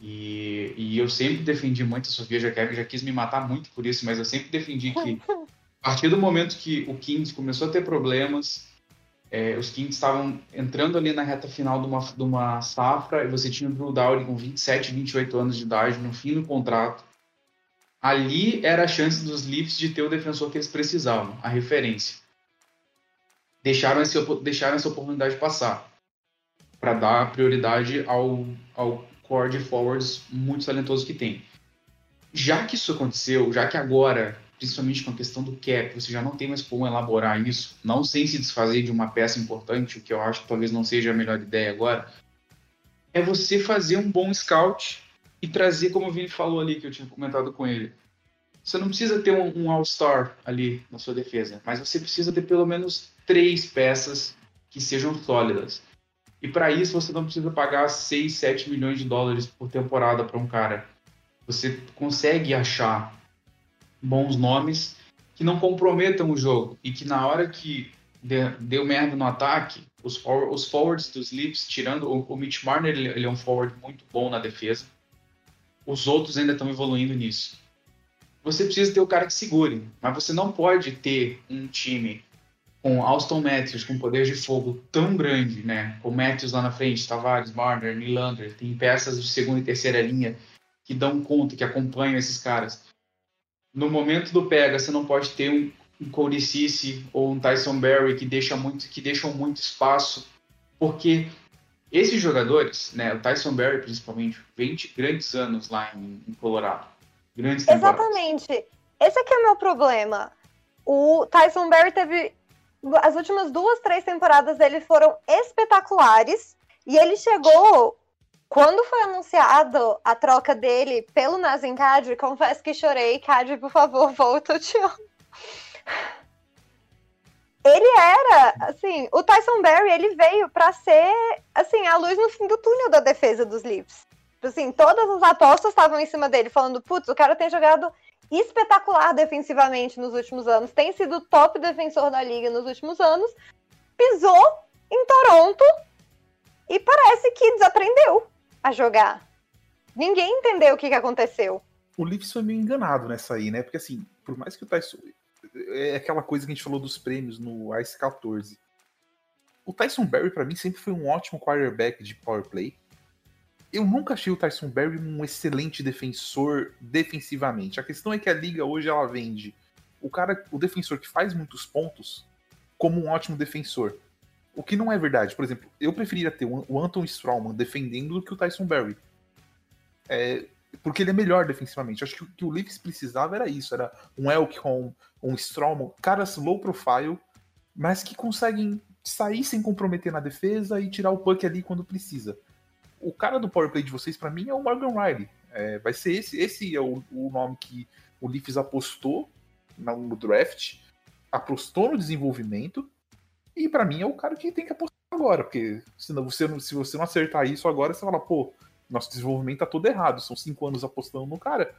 E, e eu sempre defendi muito, a Sofia já, quer, já quis me matar muito por isso, mas eu sempre defendi que a partir do momento que o Kings começou a ter problemas, é, os Kings estavam entrando ali na reta final de uma, de uma safra, e você tinha o Drew Dowdy com 27, 28 anos de idade, no fim do contrato. Ali era a chance dos Leafs de ter o defensor que eles precisavam, a referência. Deixaram, esse, deixaram essa oportunidade passar, para dar prioridade ao, ao core de forwards muito talentoso que tem. Já que isso aconteceu, já que agora principalmente com a questão do cap, você já não tem mais como elaborar isso, não sem se desfazer de uma peça importante, o que eu acho que talvez não seja a melhor ideia agora, é você fazer um bom scout e trazer, como o Vini falou ali, que eu tinha comentado com ele. Você não precisa ter um, um All-Star ali na sua defesa, mas você precisa ter pelo menos três peças que sejam sólidas. E para isso você não precisa pagar 6, 7 milhões de dólares por temporada para um cara. Você consegue achar bons nomes que não comprometam o jogo e que na hora que deu merda no ataque, os, os forwards dos Leafs, tirando o, o Mitch Marner, ele, ele, é um forward muito bom na defesa. Os outros ainda estão evoluindo nisso. Você precisa ter o cara que segure, mas você não pode ter um time com Austin Matthews com poder de fogo tão grande, né? Com Matthews lá na frente, Tavares, Marner, Nylander, tem peças de segunda e terceira linha que dão conta, que acompanham esses caras no momento do pega, você não pode ter um, um Cody Cici ou um Tyson Berry que, deixa muito, que deixam muito espaço, porque esses jogadores, né, o Tyson Berry principalmente, 20 grandes anos lá em, em Colorado. Grandes Exatamente. Esse aqui é o meu problema. O Tyson Berry teve. As últimas duas, três temporadas dele foram espetaculares. E ele chegou quando foi anunciado a troca dele pelo Nazem Kadri, confesso que chorei. Kadri, por favor, volta, eu te amo. Ele era, assim, o Tyson Berry, ele veio para ser, assim, a luz no fim do túnel da defesa dos Leafs. Assim, todas as apostas estavam em cima dele, falando, putz, o cara tem jogado espetacular defensivamente nos últimos anos, tem sido top defensor da liga nos últimos anos, pisou em Toronto e parece que desaprendeu a jogar. Ninguém entendeu o que, que aconteceu. O Leafs foi meio enganado nessa aí, né? Porque assim, por mais que o Tyson. É aquela coisa que a gente falou dos prêmios no Ice 14. O Tyson Berry, para mim, sempre foi um ótimo quarterback de power play. Eu nunca achei o Tyson Berry um excelente defensor defensivamente. A questão é que a liga hoje ela vende o cara, o defensor que faz muitos pontos, como um ótimo defensor. O que não é verdade. Por exemplo, eu preferia ter o Anton Strawman defendendo do que o Tyson Berry. É, porque ele é melhor defensivamente. Acho que o que o Leafs precisava era isso. Era um Elkholm, um Strawman, caras low profile, mas que conseguem sair sem comprometer na defesa e tirar o puck ali quando precisa. O cara do powerplay de vocês, para mim, é o Morgan Riley. É, vai ser esse. Esse é o, o nome que o Leafs apostou no draft, apostou no desenvolvimento e para mim é o cara que tem que apostar agora, porque senão você, se você não acertar isso agora, você fala, pô, nosso desenvolvimento tá todo errado. São cinco anos apostando no cara.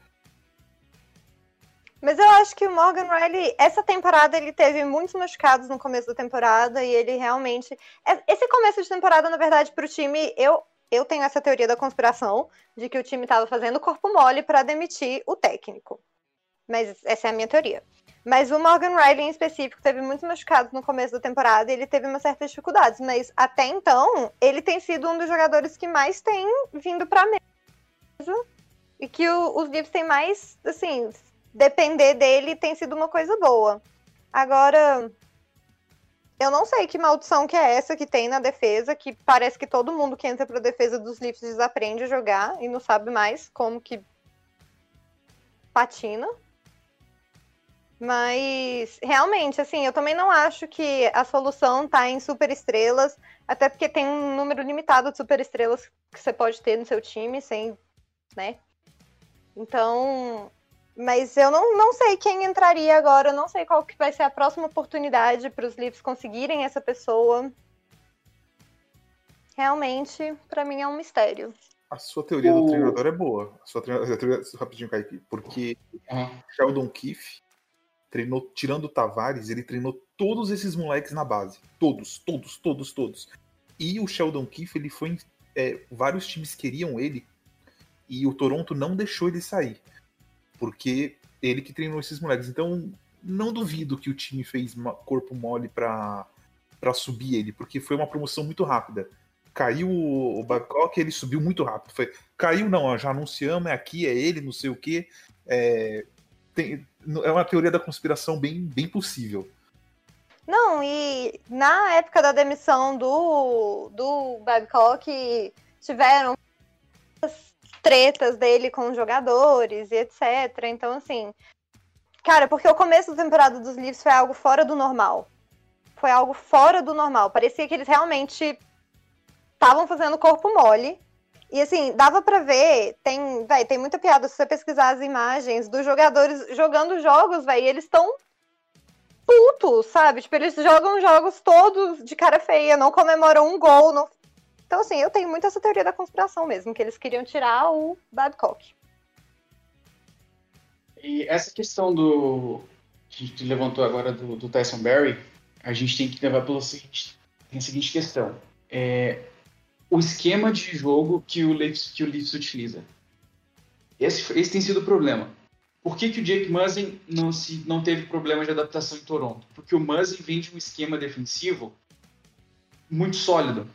Mas eu acho que o Morgan Riley, essa temporada, ele teve muitos machucados no começo da temporada e ele realmente. É, esse começo de temporada, na verdade, pro time, eu, eu tenho essa teoria da conspiração de que o time tava fazendo corpo mole para demitir o técnico. Mas essa é a minha teoria. Mas o Morgan Riley, em específico, teve muitos machucados no começo da temporada e ele teve uma certa dificuldades. Mas até então, ele tem sido um dos jogadores que mais tem vindo pra mesa. E que o, os Leafs têm mais, assim, depender dele tem sido uma coisa boa. Agora, eu não sei que maldição que é essa que tem na defesa, que parece que todo mundo que entra pra defesa dos Leafs desaprende a jogar e não sabe mais como que patina. Mas realmente, assim, eu também não acho que a solução tá em superestrelas, até porque tem um número limitado de superestrelas que você pode ter no seu time, sem, né? Então, mas eu não, não sei quem entraria agora, eu não sei qual que vai ser a próxima oportunidade para os Leafs conseguirem essa pessoa. Realmente, para mim é um mistério. A sua teoria o... do treinador é boa. A sua teoria, rapidinho, Kaique, porque uhum. Sheldon Keefe treinou, tirando o Tavares, ele treinou todos esses moleques na base. Todos, todos, todos, todos. E o Sheldon Keefe, ele foi. É, vários times queriam ele e o Toronto não deixou ele sair. Porque ele que treinou esses moleques. Então, não duvido que o time fez corpo mole para subir ele, porque foi uma promoção muito rápida. Caiu o Babcock, ele subiu muito rápido. Foi, caiu, não, já anunciamos, é aqui, é ele, não sei o quê. É, tem, é uma teoria da conspiração bem, bem possível. Não, e na época da demissão do, do Babcock, tiveram tretas dele com jogadores e etc. Então, assim, Cara, porque o começo da temporada dos Leafs foi algo fora do normal. Foi algo fora do normal. Parecia que eles realmente estavam fazendo corpo mole. E assim, dava pra ver, tem, véi, tem muita piada se você pesquisar as imagens dos jogadores jogando jogos, velho, eles estão putos, sabe? Tipo, eles jogam jogos todos de cara feia, não comemoram um gol. Não... Então, assim, eu tenho muito essa teoria da conspiração mesmo, que eles queriam tirar o Babcock. E essa questão do. que a gente levantou agora do, do Tyson Berry, a gente tem que levar pelo seguinte, a seguinte questão. É, o esquema de jogo que o Leafs, que o Leafs utiliza. Esse, esse tem sido o problema. Por que, que o Jake Muzzin não, se, não teve problema de adaptação em Toronto? Porque o Muzzin vem de um esquema defensivo muito sólido.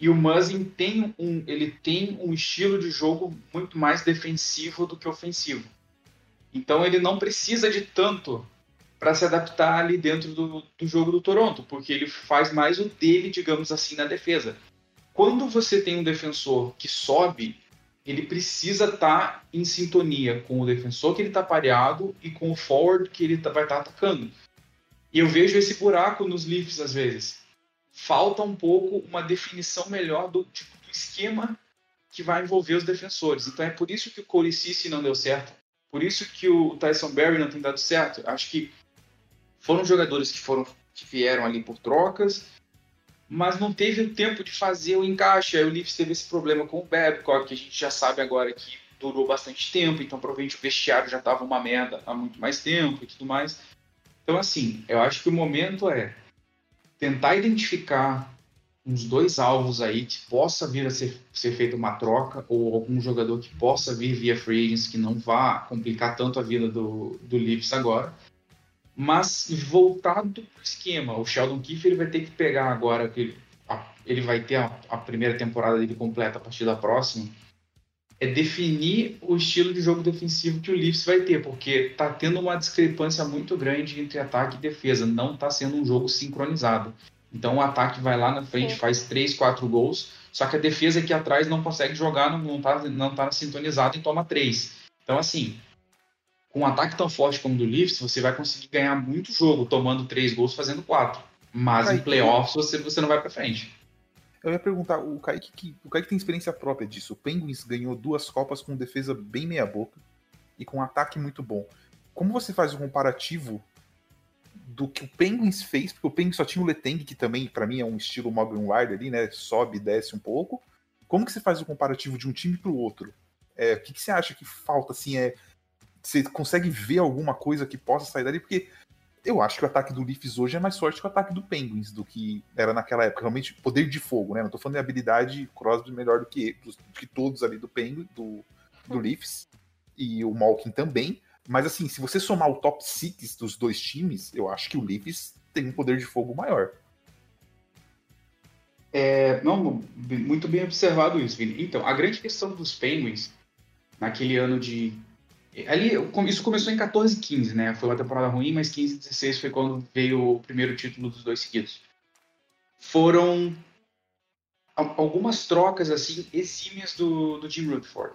E o Muzzin tem um, ele tem um estilo de jogo muito mais defensivo do que ofensivo. Então ele não precisa de tanto para se adaptar ali dentro do, do jogo do Toronto, porque ele faz mais o dele, digamos assim, na defesa. Quando você tem um defensor que sobe, ele precisa estar tá em sintonia com o defensor que ele está pareado e com o forward que ele tá, vai estar tá atacando. E eu vejo esse buraco nos Leafs às vezes. Falta um pouco uma definição melhor do, tipo, do esquema que vai envolver os defensores. Então é por isso que o Corey não deu certo. Por isso que o Tyson Berry não tem dado certo. Acho que foram jogadores que foram que vieram ali por trocas, mas não teve o tempo de fazer o encaixe. Aí o Leafs teve esse problema com o Babcock, que a gente já sabe agora que durou bastante tempo, então provavelmente o vestiário já estava uma merda há muito mais tempo e tudo mais. Então, assim, eu acho que o momento é tentar identificar uns dois alvos aí que possa vir a ser, ser feita uma troca, ou algum jogador que possa vir via free agents, que não vá complicar tanto a vida do, do Leafs agora, mas voltado para o esquema. O Sheldon Keefe ele vai ter que pegar agora, que ele, ele vai ter a, a, primeira temporada dele completa a partir da próxima, é definir o estilo de jogo defensivo que o Leafs vai ter, porque está tendo uma discrepância muito grande entre ataque e defesa, não está sendo um jogo sincronizado. Então o ataque vai lá na frente, faz 3, 4 gols, só que a defesa aqui atrás não consegue jogar, não está não tá sintonizado e toma 3. Então, assim, com um ataque tão forte como o do Leafs, você vai conseguir ganhar muito jogo tomando 3 gols, fazendo 4. Mas em playoffs você, você não vai para frente. Eu ia perguntar, o Kaique, que, o Kaique tem experiência própria disso. O Penguins ganhou duas Copas com defesa bem meia-boca e com um ataque muito bom. Como você faz o comparativo do que o Penguins fez, porque o Penguins só tinha o Letang, que também, para mim, é um estilo Morgan Wide ali, né? Sobe e desce um pouco. Como que você faz o comparativo de um time para o outro? É, o que, que, você acha que falta, assim, é... Você consegue ver alguma coisa que possa sair dali? Porque eu acho que o ataque do Leafs hoje é mais forte que o ataque do Penguins, do que era naquela época. Realmente, poder de fogo, né? Não tô falando de habilidade, Crosby melhor do que, do que todos ali do Penguins, do, do Leafs. E o Malkin também. Mas assim, se você somar o top 6 dos dois times, eu acho que o Leafs tem um poder de fogo maior. É, não, muito bem observado isso, Vini. Então, a grande questão dos Penguins, naquele ano de. Ali, isso começou em 14 e 15, né? Foi uma temporada ruim, mas 15 e 16 foi quando veio o primeiro título dos dois seguidos. Foram algumas trocas, assim, exímias do, do Jim Rutherford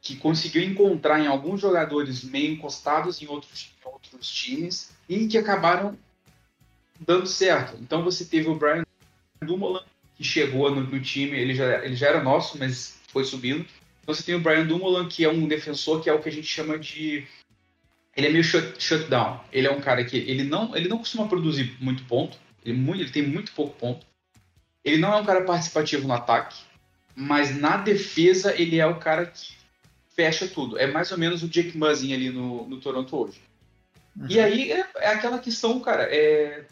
que conseguiu encontrar em alguns jogadores meio encostados em outros, em outros times e que acabaram dando certo. Então você teve o Brian Dumoulin, que chegou no, no, time, ele já, ele já era nosso, mas foi subindo. Então você tem o Brian Dumoulin, que é um defensor que é o que a gente chama de... Ele é meio shut, shutdown. Ele é um cara que ele não, ele não costuma produzir muito ponto, ele, muito, ele tem muito pouco ponto. Ele não é um cara participativo no ataque, mas na defesa ele é o cara que fecha tudo. É mais ou menos o Jake Muzzin ali no, no Toronto hoje. Uhum. E aí é, é, aquela questão, cara, é,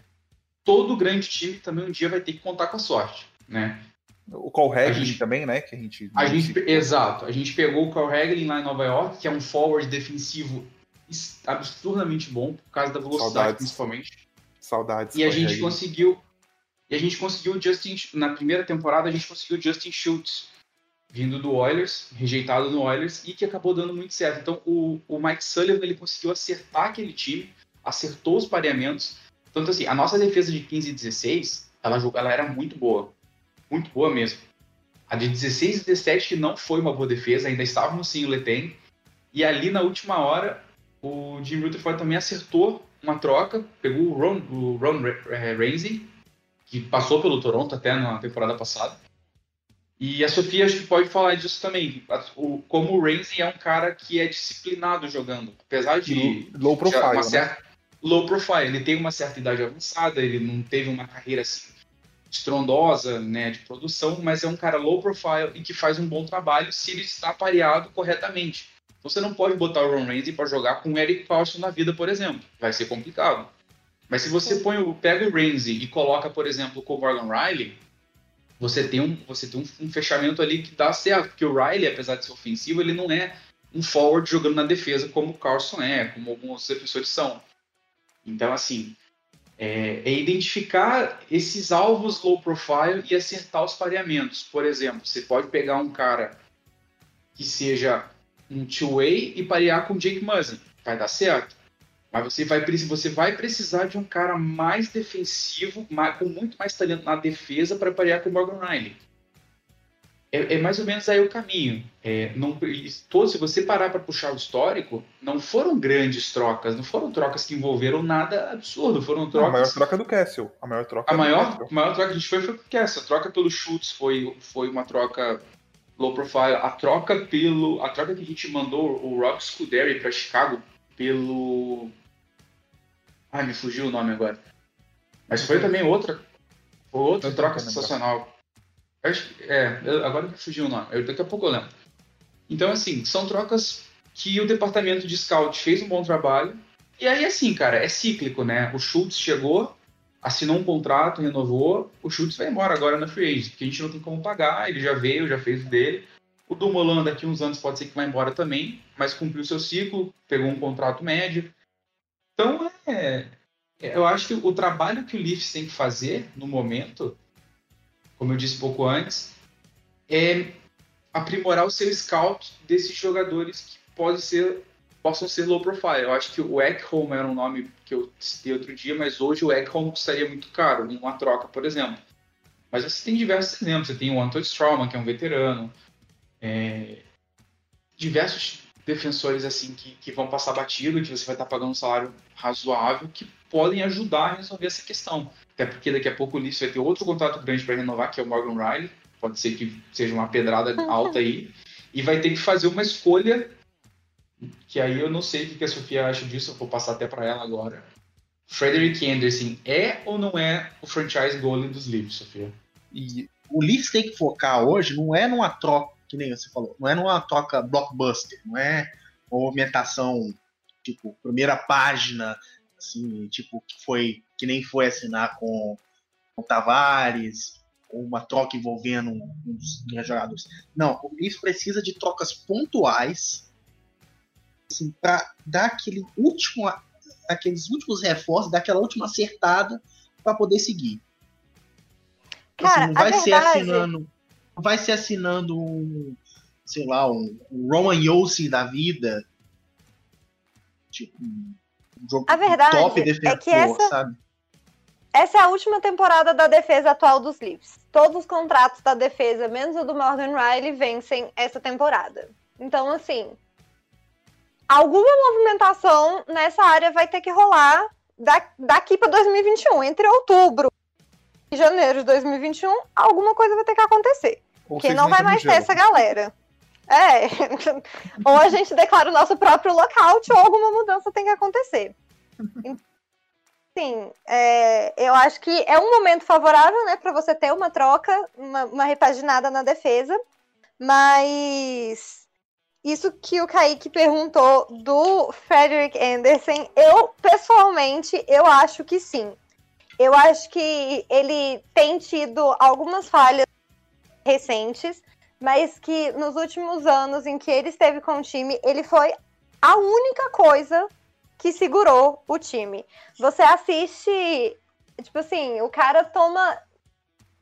todo grande time também um dia vai ter que contar com a sorte, né? O Cole Hagelin também, né? Que a gente. A gente exato. A gente pegou o Cole Hagelin lá em Nova York, que é um forward defensivo absurdamente bom, por causa da velocidade, Saudades. principalmente. Saudades. E a gente conseguiu. E a gente conseguiu o Justin. Na primeira temporada, a gente conseguiu o Justin Schultz, vindo do Oilers, rejeitado no Oilers, e que acabou dando muito certo. Então, o, o Mike Sullivan ele conseguiu acertar aquele time, acertou os pareamentos. Tanto assim, a nossa defesa de 15 e 16, ela, ela era muito boa. Muito boa mesmo. A de 16 e 17 que não foi uma boa defesa, ainda estávamos sem o Letang. E ali na última hora, o Jim Rutherford também acertou uma troca, pegou o Ron, o Ron Ramsey, que passou pelo Toronto até na temporada passada. E a Sofia acho que pode falar disso também. O, como o Ramsey é um cara que é disciplinado jogando. Apesar de. Low profile. Uma né? certa, low profile. Ele tem uma certa idade avançada, ele não teve uma carreira assim estrondosa né, de produção, mas é um cara low profile e que faz um bom trabalho se ele está pareado corretamente. Você não pode botar o Ron Ramsey para jogar com o Eric Paulson na vida, por exemplo. Vai ser complicado. Mas se você põe o, pega o Ramsey e coloca, por exemplo, com o Morgan Riley, você tem, um, você tem um, um, fechamento ali que dá certo. Porque o Riley, apesar de ser ofensivo, ele não é um forward jogando na defesa como o Carlson é, como alguns defensores são. Então, assim, é, é, identificar esses alvos low profile e acertar os pareamentos. Por exemplo, você pode pegar um cara que seja um two-way e parear com Jake Muzzin. Vai dar certo. Mas você vai, você vai precisar de um cara mais defensivo, mais, com muito mais talento na defesa para parear com o Morgan Riley. É, é, mais ou menos aí o caminho. É, não, todo, se você parar para puxar o histórico, não foram grandes trocas, não foram trocas que envolveram nada absurdo, foram trocas... A maior troca é do Castle. A maior troca, a maior, a maior troca que a gente foi foi com o Castle. A troca pelo Schultz foi, foi uma troca low profile. A troca pelo... A troca que a gente mandou o Rob Scuderi para Chicago pelo Ai, me fugiu o nome agora. Mas foi também outra. Outra troca sensacional. É, agora me fugiu o nome. Eu, daqui a pouco eu lembro. Então, assim, são trocas que o departamento de scout fez um bom trabalho. E aí, assim, cara, é cíclico, né? O Schultz chegou, assinou um contrato, renovou. O Schultz vai embora agora na free agent, porque a gente não tem como pagar. Ele já veio, já fez o dele. O Dumoulin daqui uns anos pode ser que vá embora também, mas cumpriu seu ciclo, pegou um contrato médio. Então, é, é, eu acho que o trabalho que o Leafs tem que fazer no momento, como eu disse pouco antes, é aprimorar o seu scout desses jogadores que pode ser, possam ser low profile. Eu acho que o Ekholm era um nome que eu citei outro dia, mas hoje o Ekholm custaria muito caro, numa troca, por exemplo. Mas você tem diversos exemplos. Você tem o Anton Strawman, que é um veterano. É... Diversos defensores assim que, que vão passar batido, que você vai estar pagando um salário razoável, que podem ajudar a resolver essa questão. Até porque daqui a pouco o Leafs vai ter outro contrato grande para renovar, que é o Morgan Riley. Pode ser que seja uma pedrada alta aí. E vai ter que fazer uma escolha, que aí eu não sei o que a Sofia acha disso, eu vou passar até para ela agora. Frederick Anderson é ou não é o franchise goalie dos Leafs, Sofia? E o Leafs tem que focar hoje não é numa troca que nem você falou, não é numa toca blockbuster, não é uma movimentação, tipo, primeira página, assim, tipo, que foi, que nem foi assinar com, com Tavares, ou uma troca envolvendo uns jogadores. Não, o Leafs precisa de trocas pontuais, assim, para dar aquele último, aqueles últimos reforços, dar aquela última acertada para poder seguir. Cara, assim, não vai ser verdade... assinando vai se assinando um, sei lá, um, um Roman Yossi da vida. Tipo, jogo a verdade top defensor, é que essa, sabe? Essa é a última temporada da defesa atual dos Leafs. Todos os contratos da defesa, menos o do Morgan Riley, vencem essa temporada. Então, assim, alguma movimentação nessa área vai ter que rolar daqui para 2021, entre outubro e janeiro de 2021, alguma coisa vai ter que acontecer. Ou que não vai mais ter essa galera. É, ou a gente declara o nosso próprio lockout ou alguma mudança tem que acontecer. Sim, é, eu acho que é um momento favorável, né, para você ter uma troca, uma, uma repaginada na defesa, mas isso que o Kaique perguntou do Frederick Anderson, eu pessoalmente eu acho que sim. Eu acho que ele tem tido algumas falhas recentes, mas que nos últimos anos em que ele esteve com o time, ele foi a única coisa que segurou o time. Você assiste, tipo assim, o cara toma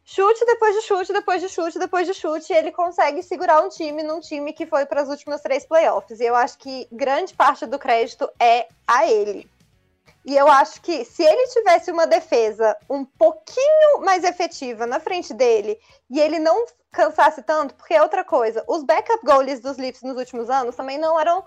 chute depois de chute, depois de chute, depois de chute, e ele consegue segurar um time num time que foi para as últimas três playoffs. E eu acho que grande parte do crédito é a ele. E eu acho que se ele tivesse uma defesa um pouquinho mais efetiva na frente dele e ele não cansasse tanto, porque é outra coisa, os backup goalies dos Leafs nos últimos anos também não eram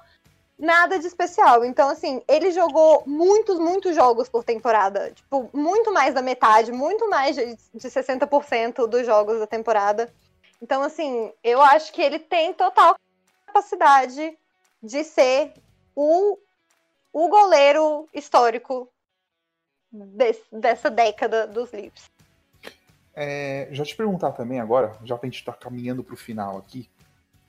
nada de especial. Então, assim, ele jogou muitos, muitos jogos por temporada. Tipo, muito mais da metade, muito mais de, de 60% dos jogos da temporada. Então, assim, eu acho que ele tem total capacidade de ser o, o goleiro histórico desse, dessa década dos Leafs. É, já te perguntar também agora, já que a gente está caminhando para o final aqui,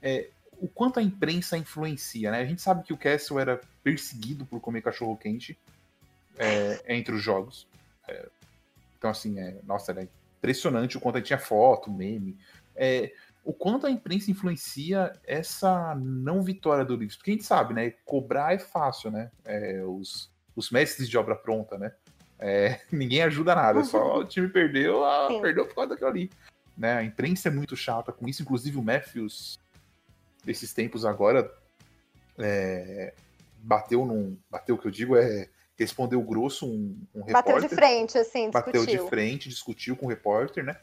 é, o quanto a imprensa influencia, né? A gente sabe que o Castle era perseguido por comer cachorro quente é, entre os jogos. É, então, assim, é, nossa, era impressionante o quanto a gente tinha foto, meme. É, o quanto a imprensa influencia essa não vitória do Leafs. Porque a gente sabe, né? Cobrar é fácil, né? É, os, os mestres de obra pronta, né? É, ninguém ajuda nada, só o time perdeu, ah, perdeu por causa daquilo ali. Né? A imprensa é muito chata com isso, inclusive o Matthews, desses tempos agora, é, bateu num. Bateu o que eu digo é. Respondeu grosso um, um repórter. Bateu de frente, assim, Bateu de frente, discutiu com o repórter, né?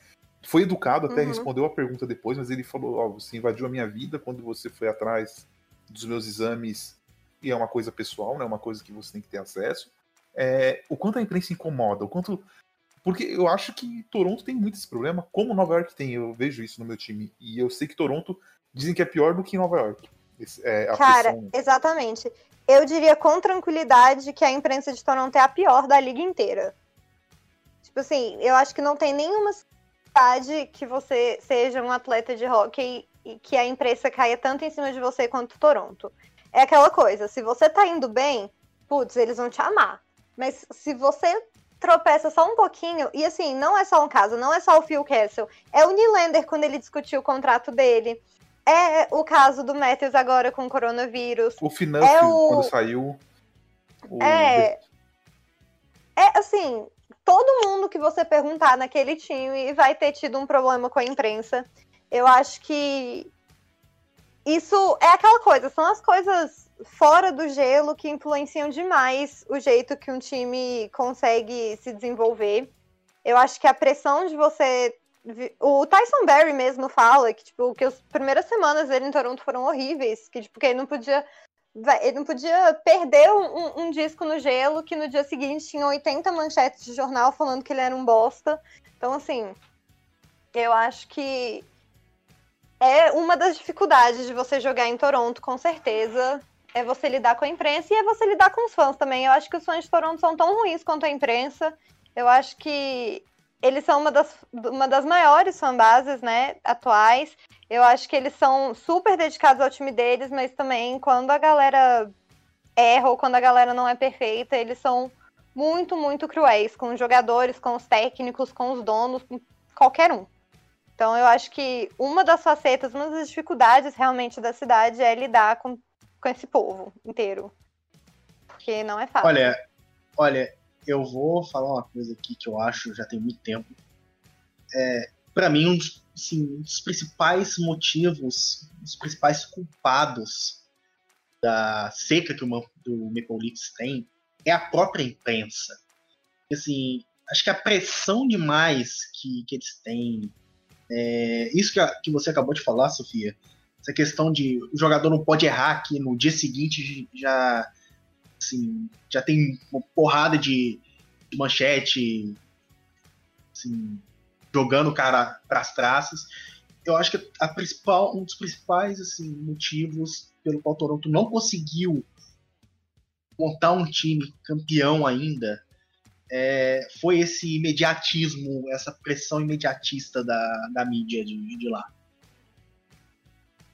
Foi educado, até uhum. respondeu a pergunta depois, mas ele falou: Ó, oh, você invadiu a minha vida quando você foi atrás dos meus exames, e é uma coisa pessoal, né? Uma coisa que você tem que ter acesso é, o quanto a imprensa incomoda, o quanto. Porque eu acho que Toronto tem muito esse problema, como Nova York tem, eu vejo isso no meu time. E eu sei que Toronto dizem que é pior do que Nova York. É, Cara, pressão... exatamente. Eu diria com tranquilidade que a imprensa de Toronto é a pior da liga inteira. Tipo assim, eu acho que não tem nenhuma cidade que você seja um atleta de hockey e que a imprensa caia tanto em cima de você quanto Toronto. É aquela coisa, se você tá indo bem, putz, eles vão te amar. Mas se você tropeça só um pouquinho, e assim, não é só um caso, não é só o Phil Castle, é o Nylander quando ele discutiu o contrato dele, é o caso do Matthews agora com o coronavírus. O Finanço, é o... quando saiu. O... É. É assim, todo mundo que você perguntar naquele time vai ter tido um problema com a imprensa. Eu acho que isso é aquela coisa, são as coisas fora do gelo que influenciam demais o jeito que um time consegue se desenvolver. Eu acho que a pressão de você. O Tyson Berry mesmo fala que, tipo, que as primeiras semanas dele em Toronto foram horríveis, que, tipo, que ele não podia. Ele não podia perder um, um, disco no gelo, que no dia seguinte tinha 80 manchetes de jornal falando que ele era um bosta. Então, assim, eu acho que é uma das dificuldades de você jogar em Toronto, com certeza é você lidar com a imprensa e é você lidar com os fãs também. Eu acho que os fãs de Toronto são tão ruins quanto a imprensa. Eu acho que eles são uma das, uma das maiores fanbases, né, atuais. Eu acho que eles são super dedicados ao time deles, mas também quando a galera erra ou quando a galera não é perfeita, eles são muito, muito cruéis com os jogadores, com os técnicos, com os donos, com qualquer um. Então eu acho que uma das facetas, uma das dificuldades realmente da cidade é lidar com com esse povo inteiro. Porque não é fácil. Olha, olha, eu vou falar uma coisa aqui que eu acho já tem muito tempo. É, para mim, um dos, assim, dos principais motivos, dos principais culpados da seca que o, do Maple Leafs tem é a própria imprensa. Assim, acho que a pressão demais que, que eles têm, é, isso que, a, que você acabou de falar, Sofia, essa questão de o jogador não pode errar que no dia seguinte já assim, já tem uma porrada de, de manchete assim, jogando o cara para as traças. Eu acho que a principal, um dos principais assim, motivos pelo qual o Toronto não conseguiu montar um time campeão ainda é, foi esse imediatismo, essa pressão imediatista da, da mídia de, de lá.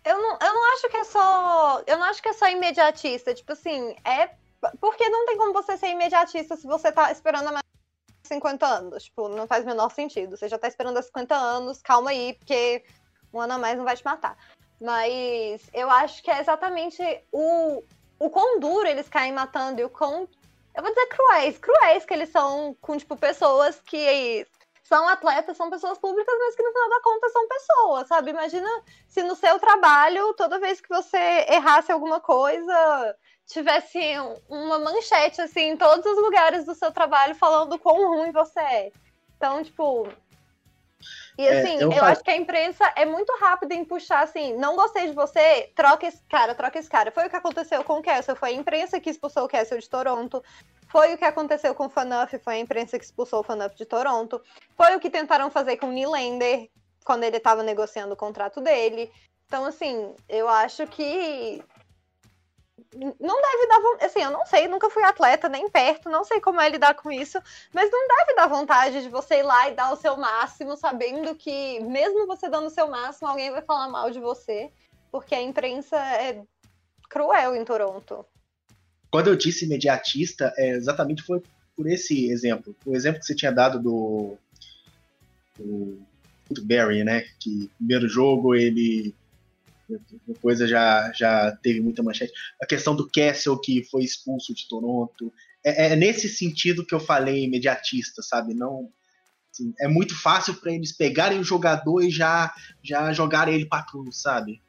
Eu não, eu não acho que é só. Eu não acho que é só imediatista. Tipo assim, é. Porque não tem como você ser imediatista se você tá esperando a 50 anos. Tipo, não faz o menor sentido. Você já tá esperando há 50 anos, calma aí, porque um ano a mais não vai te matar. Mas eu acho que é exatamente o, o quão duro eles caem matando e o quão. Eu vou dizer cruéis, cruéis que eles são com, tipo, pessoas que são atletas, são pessoas públicas, mas que no final da conta são pessoas, sabe? Imagina se no seu trabalho, toda vez que você errasse alguma coisa, tivesse uma manchete, assim, em todos os lugares do seu trabalho falando quão ruim você é. Então, tipo. E assim, eu eu, falo- acho que a imprensa é muito rápida em puxar assim, não gostei de você, troca esse cara, troca esse cara. Foi o que aconteceu com o Kessel, foi a imprensa que expulsou o Kessel de Toronto. Foi o que aconteceu com o Fanuff, foi a imprensa que expulsou o Fanuff de Toronto. Foi o que tentaram fazer com o Nylander quando ele estava negociando o contrato dele. Então, assim, eu acho que não deve dar vontade. Assim, eu não sei, nunca fui atleta nem perto, não sei como é lidar com isso, mas não deve dar vontade de você ir lá e dar o seu máximo, sabendo que, mesmo você dando o seu máximo, alguém vai falar mal de você, porque a imprensa é cruel em Toronto. Quando eu disse imediatista, é, exatamente foi por esse exemplo. O exemplo que você tinha dado do, do, do Barry, né? Que primeiro jogo ele coisa já, já teve muita manchete. A questão do Kessel que foi expulso de Toronto. É, é nesse sentido que eu falei imediatista, sabe? Não assim, é muito fácil para eles pegarem o jogador e já já jogarem ele para cruz, sabe?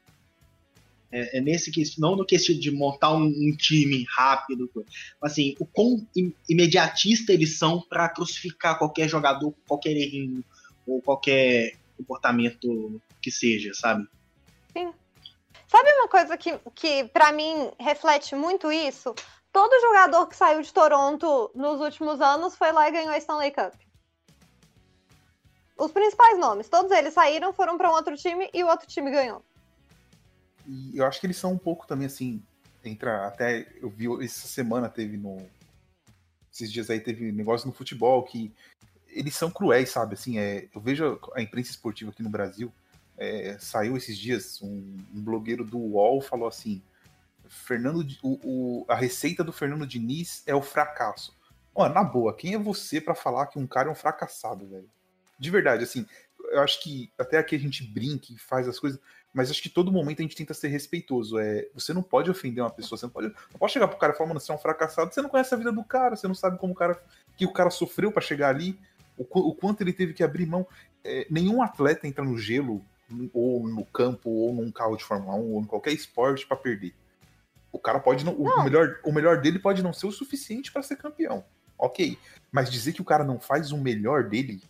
É, é nesse que não no quesito de montar um, um time rápido, assim, o quão im- imediatista eles são para crucificar qualquer jogador, qualquer errinho ou qualquer comportamento que seja, sabe? Sabe uma coisa que, que para mim reflete muito isso? Todo jogador que saiu de Toronto nos últimos anos foi lá e ganhou a Stanley Cup. Os principais nomes, todos eles saíram, foram para um outro time e o outro time ganhou. E eu acho que eles são um pouco também assim. Entra até. Eu vi essa semana teve no. Esses dias aí teve negócio no futebol que eles são cruéis, sabe? Assim, é, eu vejo a imprensa esportiva aqui no Brasil. É, saiu esses dias um, um blogueiro do UOL falou assim: Fernando, o, o- a receita do Fernando Diniz é o fracasso. Ó, na boa, quem é você pra falar que um cara é um fracassado, velho? De verdade, assim, eu acho que até aqui a gente brinca e faz as coisas, mas acho que todo momento a gente tenta ser respeitoso. É, você não pode ofender uma pessoa, você não pode, não pode chegar pro cara e falar, mano, você é um fracassado, você não conhece a vida do cara, você não sabe como o cara que o cara sofreu pra chegar ali, o, o quanto ele teve que abrir mão. É, nenhum atleta entra no gelo, ou no campo, ou num carro de Fórmula 1, ou em qualquer esporte pra perder. O cara pode não, o- O, melhor, o melhor dele pode não ser o suficiente pra ser campeão. Ok. Mas dizer que o cara não faz o melhor dele,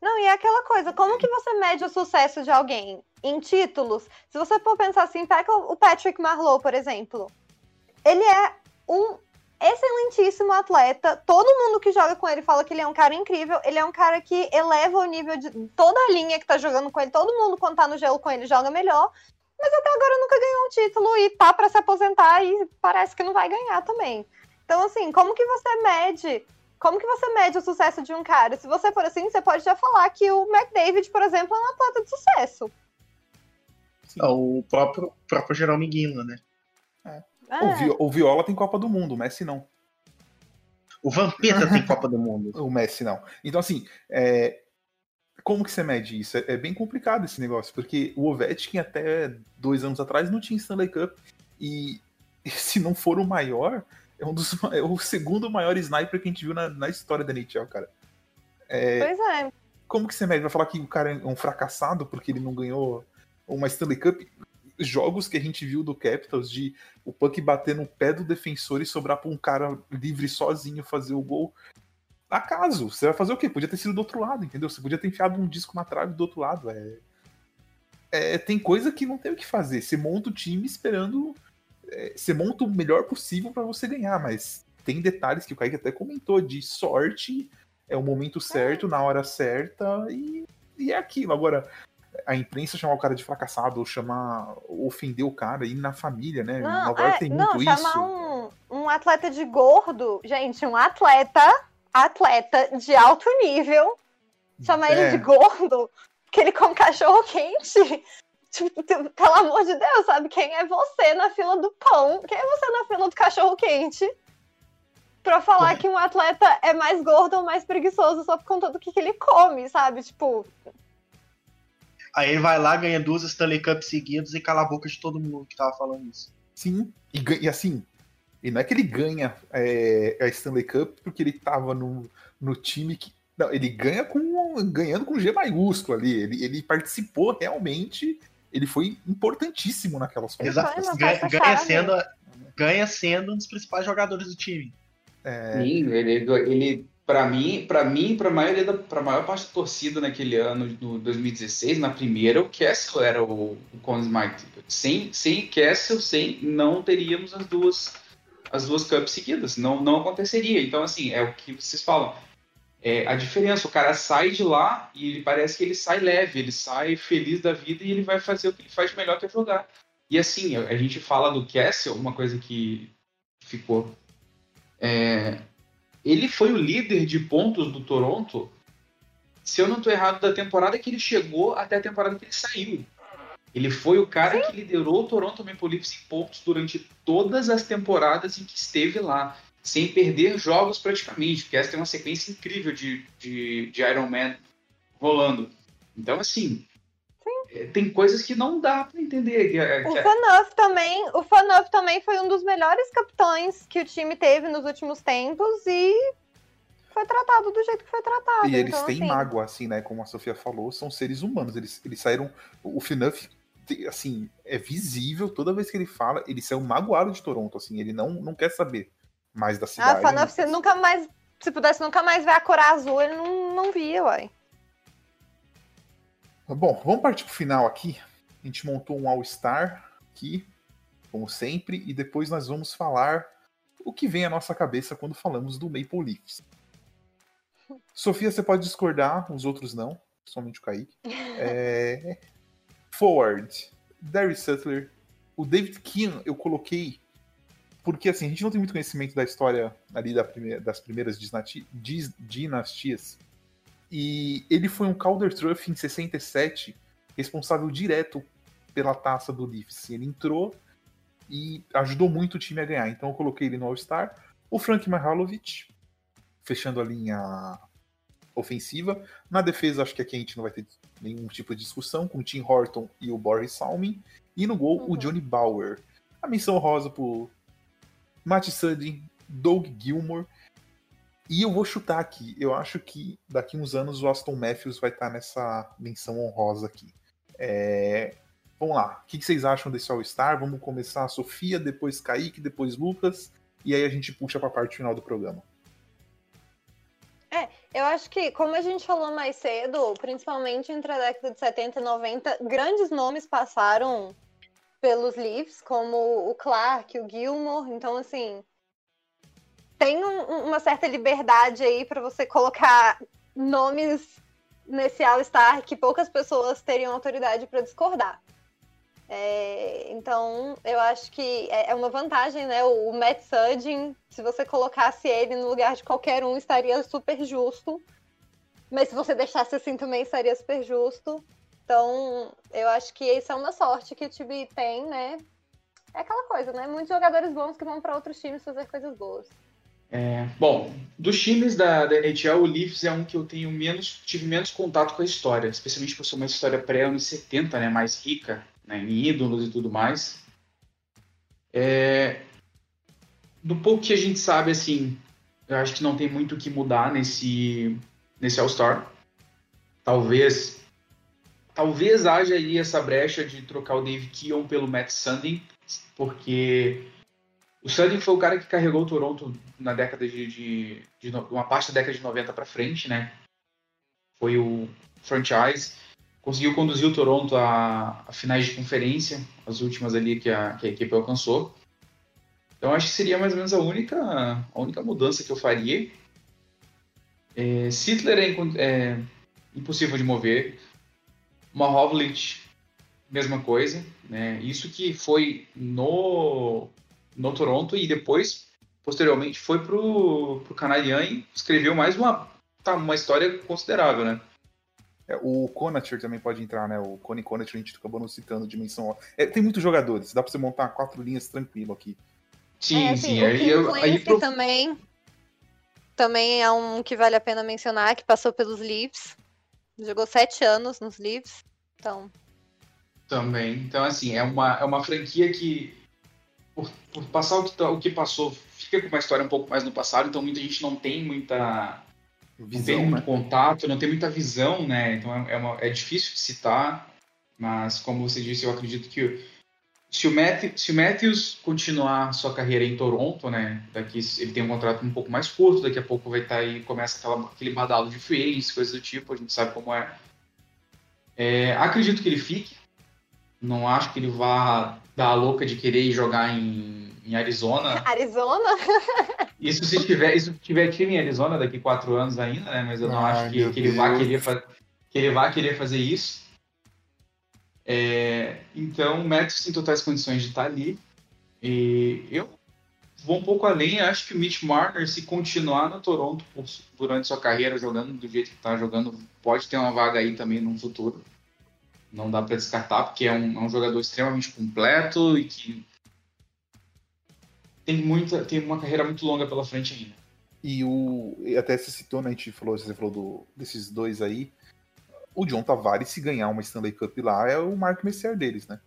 Não, e é aquela coisa, como que você mede o sucesso de alguém? Em títulos? Se você for pensar assim, pega o Patrick Marlowe, por exemplo. Ele é um excelentíssimo atleta. Todo mundo que joga com ele fala que ele é um cara incrível. Ele é um cara que eleva o nível de toda a linha que tá jogando com ele. Todo mundo, quando tá no gelo com ele, joga melhor. Mas até agora nunca ganhou um título e tá pra se aposentar e parece que não vai ganhar também. Então, assim, como que você mede como que você mede o sucesso de um cara? Se você for assim, você pode já falar que o McDavid, por exemplo, é um atleta de sucesso. É O próprio, próprio Jerome né? O, É. Vi- o Viola tem Copa do Mundo, o Messi não. O Vampeta tem Copa do Mundo. O Messi não. Então, assim, é, como que você mede isso? É, é bem complicado esse negócio, porque o Ovechkin até dois anos atrás não tinha Stanley Cup. E se não for o maior, é, um dos, é o segundo maior sniper que a gente viu na, na história da NHL, cara. É, Pois é. como que você mede? Vai falar que o cara é um fracassado porque ele não ganhou uma Stanley Cup? Jogos que a gente viu do Capitals de o puck bater no pé do defensor e sobrar pra um cara livre sozinho fazer o gol. Acaso, você vai fazer o quê? Podia ter sido do outro lado, entendeu? Você podia ter enfiado um disco na trave do outro lado. É, é, tem coisa que não tem o que fazer. Você monta o time esperando. é, você monta o melhor possível pra você ganhar, mas tem detalhes que o Kaique até comentou de sorte, é o momento certo, na hora certa, e, e é aquilo. Agora, a imprensa chamar o cara de fracassado, ou chamar, ofender o cara, e na família, né? Não, Nova York é, tem não muito chamar isso. um, um atleta de gordo, gente, um atleta, atleta de alto nível, chamar É. ele de gordo, que ele come cachorro quente. Tipo, pelo amor de Deus, sabe? Quem é você na fila do pão? Quem é você na fila do cachorro quente? Pra falar que um atleta é mais gordo ou mais preguiçoso só por conta do que, que ele come, sabe? Tipo, Aí ele vai lá, ganha duas Stanley Cup seguidas e cala a boca de todo mundo que tava falando isso. Sim, e, e assim, e não é que ele ganha é, a Stanley Cup porque ele tava no, no time que. Não, ele ganha com ganhando com G maiúsculo ali. Ele, ele participou realmente. Ele foi importantíssimo naquelas Ele Exato. Ganha, ganha sendo, ganha sendo um dos principais jogadores do time. É, Sim, ele, ele Para mim, para mim, para maioria da, para maior parte da torcida naquele ano, no 2016, na primeira, o Castle era o, o Conn Smythe. Sem, sem Castle, sem não teríamos as duas as duas cups seguidas, não não aconteceria. Então assim, é o que vocês falam. É, a diferença, o cara sai de lá e ele parece que ele sai leve, ele sai feliz da vida e ele vai fazer o que ele faz melhor que é jogar. E assim, a, a gente fala do Castle, uma coisa que ficou é, ele foi o líder de pontos do Toronto, se eu não estou errado, da temporada que ele chegou até a temporada que ele saiu. Ele foi o cara que liderou o Toronto Maple Leafs em pontos durante todas as temporadas em que esteve lá, sem perder jogos praticamente, porque essa tem uma sequência incrível de, de, de Iron Man rolando. Então, assim, tem coisas que não dá para entender. Que, é, o Fanuff também, o Fanuff também foi um dos melhores capitães que o time teve nos últimos tempos e foi tratado do jeito que foi tratado. E eles então, têm assim... mágoa, assim, né? Como a Sofia falou, são seres humanos. Eles, eles saíram. O Fanuff, assim, é visível toda vez que ele fala, ele saiu magoado de Toronto, assim, ele não, não quer saber mais da cidade. Ah, Fanuff, você nunca mais. Se pudesse nunca mais ver a cor azul, ele não, não via, uai. Bom, vamos partir pro final aqui. A gente montou um All-Star aqui, como sempre, e depois nós vamos falar o que vem à nossa cabeça quando falamos do Maple Leafs. Sofia, você pode discordar, os outros não, somente o Kaique. É... Forward, Darius Sutler, o David Keane eu coloquei porque assim, a gente não tem muito conhecimento da história ali da primeira, das primeiras dinastias e ele foi um Calder Truff em 67, responsável direto pela taça do Leafs. Ele entrou e ajudou muito o time a ganhar. Então eu coloquei ele no All-Star. O Frank Mihalovic, fechando a linha ofensiva. Na defesa, acho que aqui a gente não vai ter nenhum tipo de discussão, com o Tim Horton e o Boris Salmin. E no gol, uhum. o Johnny Bauer. A menção rosa por Matt Sudden, Doug Gilmore e eu vou chutar aqui. Eu acho que daqui uns anos o Aston Matthews vai estar nessa menção honrosa aqui. É... Vamos lá. O que vocês acham desse All-Star? Vamos começar a Sofia, depois Kaique, depois Lucas. E aí a gente puxa para a parte final do programa. É, eu acho que, como a gente falou mais cedo, principalmente entre a década de 70 e 90, grandes nomes passaram pelos Leafs, como o Clark, o Gilmore. Então, assim, tem um, uma certa liberdade aí para você colocar nomes nesse All-Star que poucas pessoas teriam autoridade para discordar. É, então, eu acho que é, é uma vantagem, né? O, o Matt Sudden, se você colocasse ele no lugar de qualquer um, estaria super justo. Mas se você deixasse assim também, estaria super justo. Então, eu acho que isso é uma sorte que o time tem, né? É aquela coisa, né? Muitos jogadores bons que vão para outros times fazer coisas boas. É, bom, dos times da, da NHL, o Leafs é um que eu tenho menos, tive menos contato com a história, especialmente por ser uma história pré-anos 70, né, mais rica né, em ídolos e tudo mais. É, do pouco que a gente sabe, assim, eu acho que não tem muito o que mudar nesse, nesse All-Star. Talvez talvez haja aí essa brecha de trocar o Dave Keon pelo Matt Sundin, porque o Sudden foi o cara que carregou o Toronto na década de, de, de uma parte da década de 90 para frente, né? Foi o franchise, conseguiu conduzir o Toronto a, a, finais de conferência, as últimas ali que a, que a equipe alcançou. Então acho que seria mais ou menos a única, a única mudança que eu faria. É, Sittler é, é impossível de mover. Mahovlich, mesma coisa. Né? Isso que foi no no Toronto e depois, posteriormente, foi pro, pro Canadian e escreveu mais uma, tá, uma história considerável, né? É, o Conacher também pode entrar, né? O Connie Conacher a gente acabou não citando dimensão. É, tem muitos jogadores, dá pra você montar quatro linhas tranquilo aqui. Sim, é, sim. O aí, eu, aí pro... também, também é um que vale a pena mencionar, que passou pelos Leafs. Jogou sete anos nos Leafs, então... Também. Então, assim, é uma, é uma franquia que por, por passar o que, tá, o que passou, fica com uma história um pouco mais no passado, então muita gente não tem muita. Visão, não tem muito né? contato, não tem muita visão, né? Então é, é, uma, é difícil de citar, mas como você disse, eu acredito que se o, Matthews, se o Matthews continuar sua carreira em Toronto, né? Daqui ele tem um contrato um pouco mais curto, daqui a pouco vai estar aí, começa aquela, aquele badalo de free agents, coisas do tipo, a gente sabe como é. é. Acredito que ele fique. Não acho que ele vá dar a louca de querer jogar em, em Arizona. Arizona? Isso se tiver, isso tiver time em Arizona daqui quatro anos ainda, né? Mas eu não acho que, que ele vá querer que ele vá querer fazer isso. É, então, o Matthews tem totais condições de estar ali. E eu vou um pouco além. Acho que o Mitch Marner, se continuar no Toronto por, durante sua carreira jogando do jeito que está jogando, pode ter uma vaga aí também no futuro. Não dá para descartar, porque é um, é um, jogador extremamente completo e que tem, muita, tem uma carreira muito longa pela frente ainda. E o. Até se citou, né? A gente falou, você falou do, desses dois aí o John Tavares, se ganhar uma Stanley Cup lá, é o Mark Messier deles, né?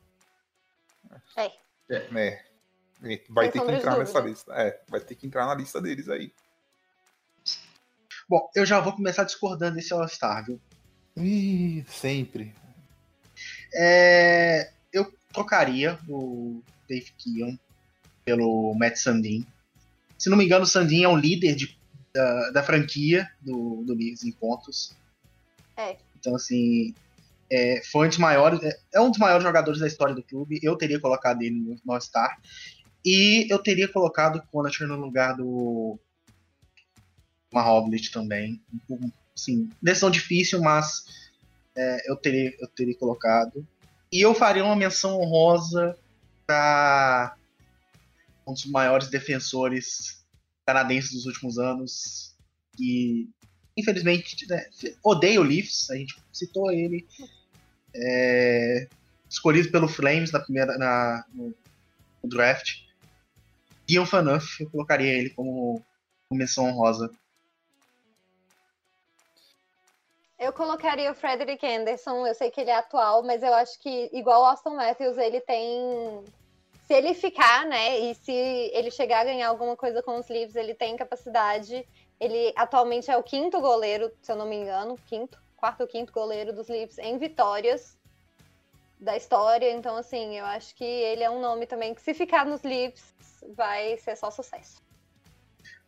É. É. é. Vai ter que entrar nessa lista. É, vai ter que entrar na lista deles aí. Bom, eu já vou começar discordando desse All-Star, viu? Ih, sempre. É, eu trocaria o Dave Keon pelo Matt Sandin. Se não me engano, o Sandin é um líder de, da, da franquia do, do Leeds em pontos. É. Então, assim, é, foi um dos maiores, é, é, um dos maiores jogadores da história do clube. Eu teria colocado ele no All-Star. E eu teria colocado o Connacher no lugar do Mahovlich também. Sim, decisão difícil, mas é, eu, teria, eu teria colocado. E eu faria uma menção honrosa para um dos maiores defensores canadenses dos últimos anos, que infelizmente, né, odeia o Leafs, a gente citou ele. É, escolhido pelo Flames na primeira, na, no, no draft. Ian Fanuff, eu colocaria ele como, como menção honrosa. Eu colocaria o Frederick Anderson, eu sei que ele é atual, mas eu acho que, igual o Austin Matthews, ele tem. Se ele ficar, né, e se ele chegar a ganhar alguma coisa com os Leafs, ele tem capacidade ele atualmente é o quinto goleiro, se eu não me engano, quinto, quarto ou quinto goleiro dos Leafs em vitórias da história. Então, assim, eu acho que ele é um nome também que, se ficar nos Leafs, vai ser só sucesso.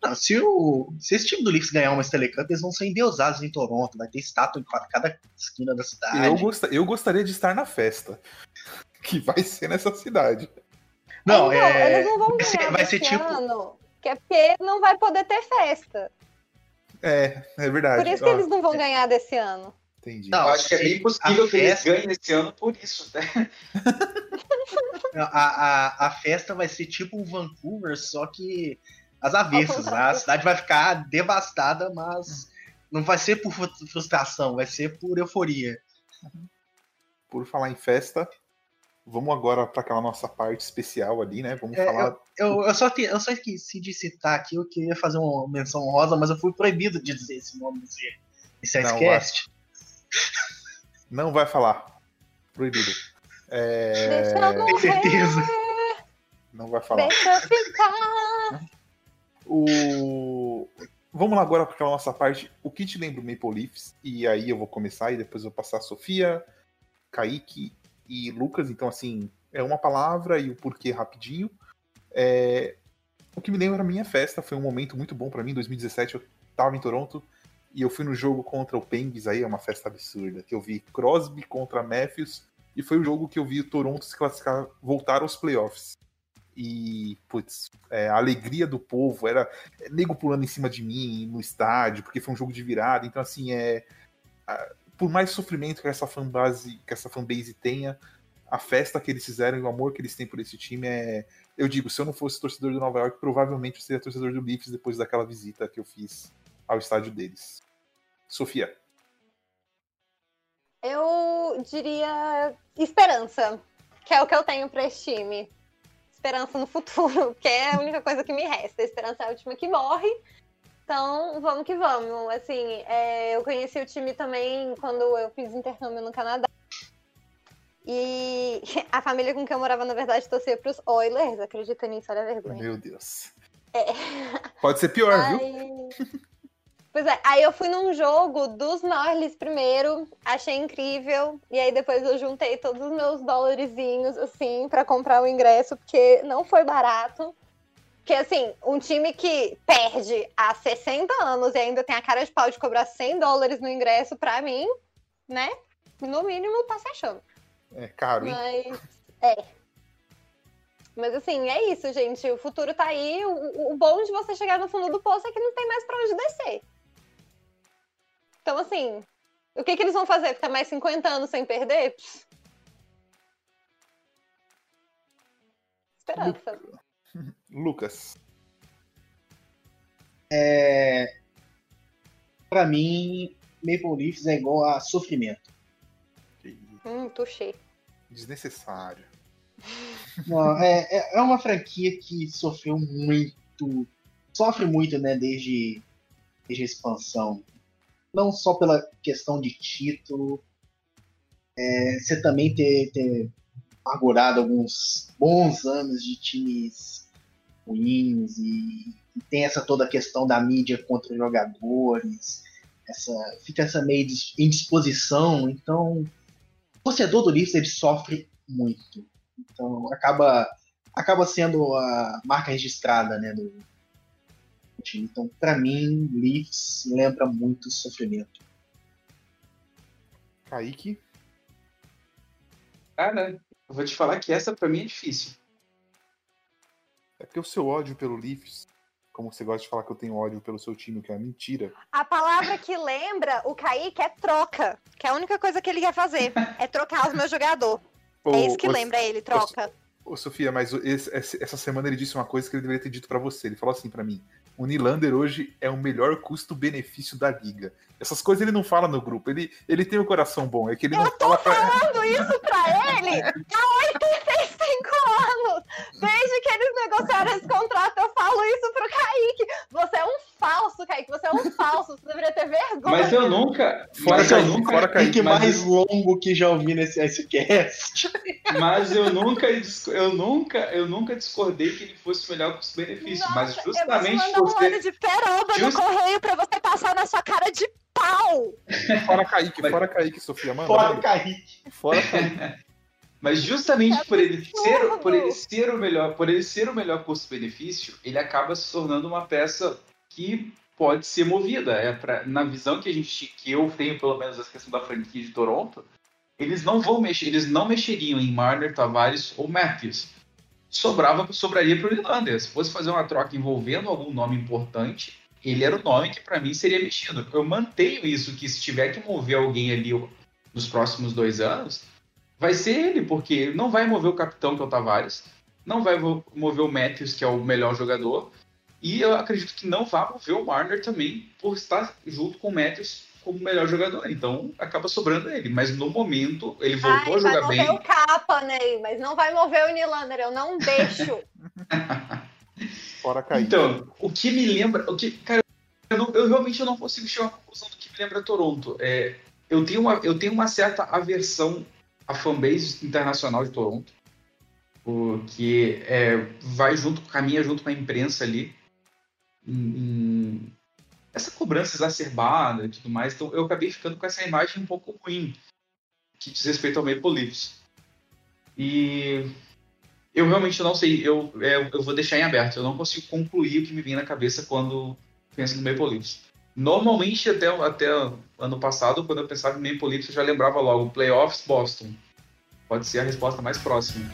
Não, se, o, se esse time do Leafs ganhar uma Stanley Cup, eles vão ser endeusados em Toronto, vai ter estátua em cada esquina da cidade. Eu, gost, eu gostaria de estar na festa, que vai ser nessa cidade. Não, então, é, eles não vão vai ser, vai ser tipo. Ano, que é porque não vai poder ter festa. É, é verdade. Por isso que eles não vão ganhar desse ano. Entendi. Não, acho que é bem possível que eles ganhem esse ano por isso, né? a, a, a festa vai ser tipo um Vancouver, só que as avessas. Né? A cidade vai ficar devastada, mas não vai ser por frustração, vai ser por euforia. Por falar em festa, Vamos agora para aquela nossa parte especial ali, né? Vamos é, falar. Eu, eu, eu, só te, eu só esqueci de citar aqui, eu queria fazer uma menção rosa, mas eu fui proibido de dizer esse nome desse, desse não, Icecast. Vai. Não vai falar. Proibido. É... Deixa eu Tem certeza. Não vai falar. Deixa eu ficar. O... Vamos lá agora para aquela nossa parte. O que te lembra o Maple Leafs? E aí eu vou começar e depois eu vou passar a Sofia, Kaique e Lucas, então assim, é uma palavra e o porquê rapidinho. É... O que me lembra a minha festa, foi um momento muito bom para mim, em 2017 eu tava em Toronto e eu fui no jogo contra o Penguins, aí é uma festa absurda, que eu vi Crosby contra Matthews e foi o jogo que eu vi o Toronto se classificar, voltar aos playoffs. E, putz, é, a alegria do povo era é, nego pulando em cima de mim no estádio, porque foi um jogo de virada. Então, assim, é por mais sofrimento que essa fanbase, que essa fanbase tenha, a festa que eles fizeram e o amor que eles têm por esse time é. Eu digo, se eu não fosse torcedor do Nova York, provavelmente eu seria torcedor do Leafs depois daquela visita que eu fiz ao estádio deles. Sofia. Eu diria esperança, que é o que eu tenho para esse time. Esperança no futuro, que é a única coisa que me resta. A esperança é a última que morre. Então, vamos que vamos. Assim, é, eu conheci o time também quando eu fiz intercâmbio no Canadá. E a família com quem eu morava, na verdade, torcia para os Oilers. Acredita nisso, olha a vergonha. Meu Deus. É. Pode ser pior, Aí... viu? Pois é, aí eu fui num jogo dos Norlis primeiro, achei incrível, e aí depois eu juntei todos os meus dólarzinhos, assim, pra comprar o ingresso, porque não foi barato. Porque, assim, um time que perde há 60 anos e ainda tem a cara de pau de cobrar 100 dólares no ingresso, pra mim, né? No mínimo tá se achando. É caro, hein? Mas, é. Mas assim, é isso, gente. O futuro tá aí. O, o bom de você chegar no fundo do poço é que não tem mais pra onde descer. Então, assim, o que, que eles vão fazer? Ficar mais 50 anos sem perder? Pss. Esperança. Lucas. É... Pra mim, Maple Leafs é igual a sofrimento. Hum, touché. Desnecessário. Não, é, é- é uma franquia que sofreu muito, sofre muito, né, desde, desde a expansão. Não só pela questão de título, é, você também ter, ter amargurado alguns bons anos de times ruins e, e tem essa toda a questão da mídia contra jogadores, essa, fica essa meio de indisposição, então o torcedor do Leafs ele sofre muito. Então acaba acaba sendo a marca registrada, né, do time. Então, para mim, Leafs lembra muito sofrimento. Kaique. Cara, eu vou te falar que essa pra mim é difícil. É porque o seu ódio pelo Leafs, como você gosta de falar que eu tenho ódio pelo seu time, que é uma mentira. A palavra que lembra o Kaique é troca. Que é a única coisa que ele quer fazer. É trocar os meus jogadores. É isso que ô, lembra ele, troca. Ô, Sofia, mas o- esse- essa semana ele disse uma coisa que ele deveria ter dito pra você. Ele falou assim pra mim: o Nylander hoje é o melhor custo-benefício da liga. Essas coisas ele não fala no grupo. Ele, ele tem o coração bom, é que ele não Eu tô fala pra. falando isso pra ele há 85 anos. Desde que eles negociaram esse contrato, eu falo isso pro Kaique. Você é um falso, Kaique. Você é um falso. Você deveria ter vergonha. Mas eu nunca. Fora mas eu Kaique, nunca. fora Kaique. Mas mais eu- longo que já ouvi nesse Icecast. Mas eu nunca, eu nunca, eu nunca discordei que ele fosse melhor custo-benefício. Mas Nossa, justamente eu vou te mandar um óleo de peroba Just- no correio pra você passar na sua cara de pau. Fora Kaique, Mas- fora Kaique, Sofia. Manda, Fora. Kaique. Fora Kaique. Mas justamente É por ele ser, por ele ser o melhor, por ele ser o melhor custo-benefício, ele acaba se tornando uma peça que pode ser movida. É pra, na visão que a gente que eu tenho pelo menos essa questão da franquia de Toronto, eles não vão mexer, eles não mexeriam em Marner, Tavares ou Matthews. Sobrava, sobraria para o Nylander. Se fosse fazer uma troca envolvendo algum nome importante, ele era o nome que para mim seria mexido. Eu mantenho isso que se tiver que mover alguém ali nos próximos dois anos, vai ser ele, porque não vai mover o capitão, que é o Tavares, não vai mover o Matthews, que é o melhor jogador, e eu acredito que não vai mover o Marner também, por estar junto com o Matthews como melhor jogador. Então acaba sobrando ele. Mas no momento, ele voltou Ai, a vai jogar mover bem. o capa, Ney, mas não vai mover o Nylander. Eu não deixo. Fora Kaique. Então, o que me lembra. O que, cara, eu, não- eu realmente não consigo chegar a uma conclusão do que me lembra Toronto. É, eu, tenho uma, eu tenho uma certa aversão à fanbase internacional de Toronto. Porque é, vai junto, caminha junto com a imprensa ali. em- em essa cobrança exacerbada e tudo mais. Então eu acabei ficando com essa imagem um pouco ruim que diz respeito ao Maple Leafs. E eu realmente não sei, eu, é, eu vou deixar em aberto. Eu não consigo concluir o que me vem na cabeça quando penso no Maple Leafs. Normalmente, até, até ano passado, quando eu pensava em Maple Leafs, eu já lembrava logo Playoffs Boston. Pode ser a resposta mais próxima.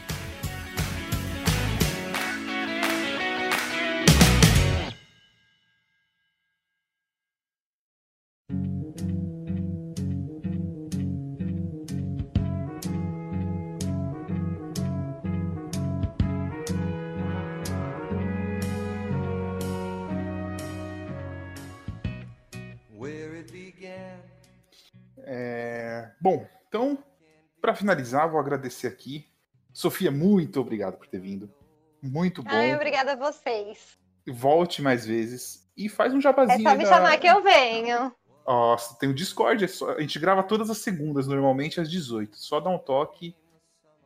Finalizar, vou agradecer aqui. Sofia, muito obrigado por ter vindo. Muito bom. Ai, obrigada a vocês. Volte mais vezes. E faz um É jabazinho. só me da- chamar que eu venho. Nossa, tem o Discord. é só- A gente grava todas as segundas, normalmente às 18. Só dá um toque.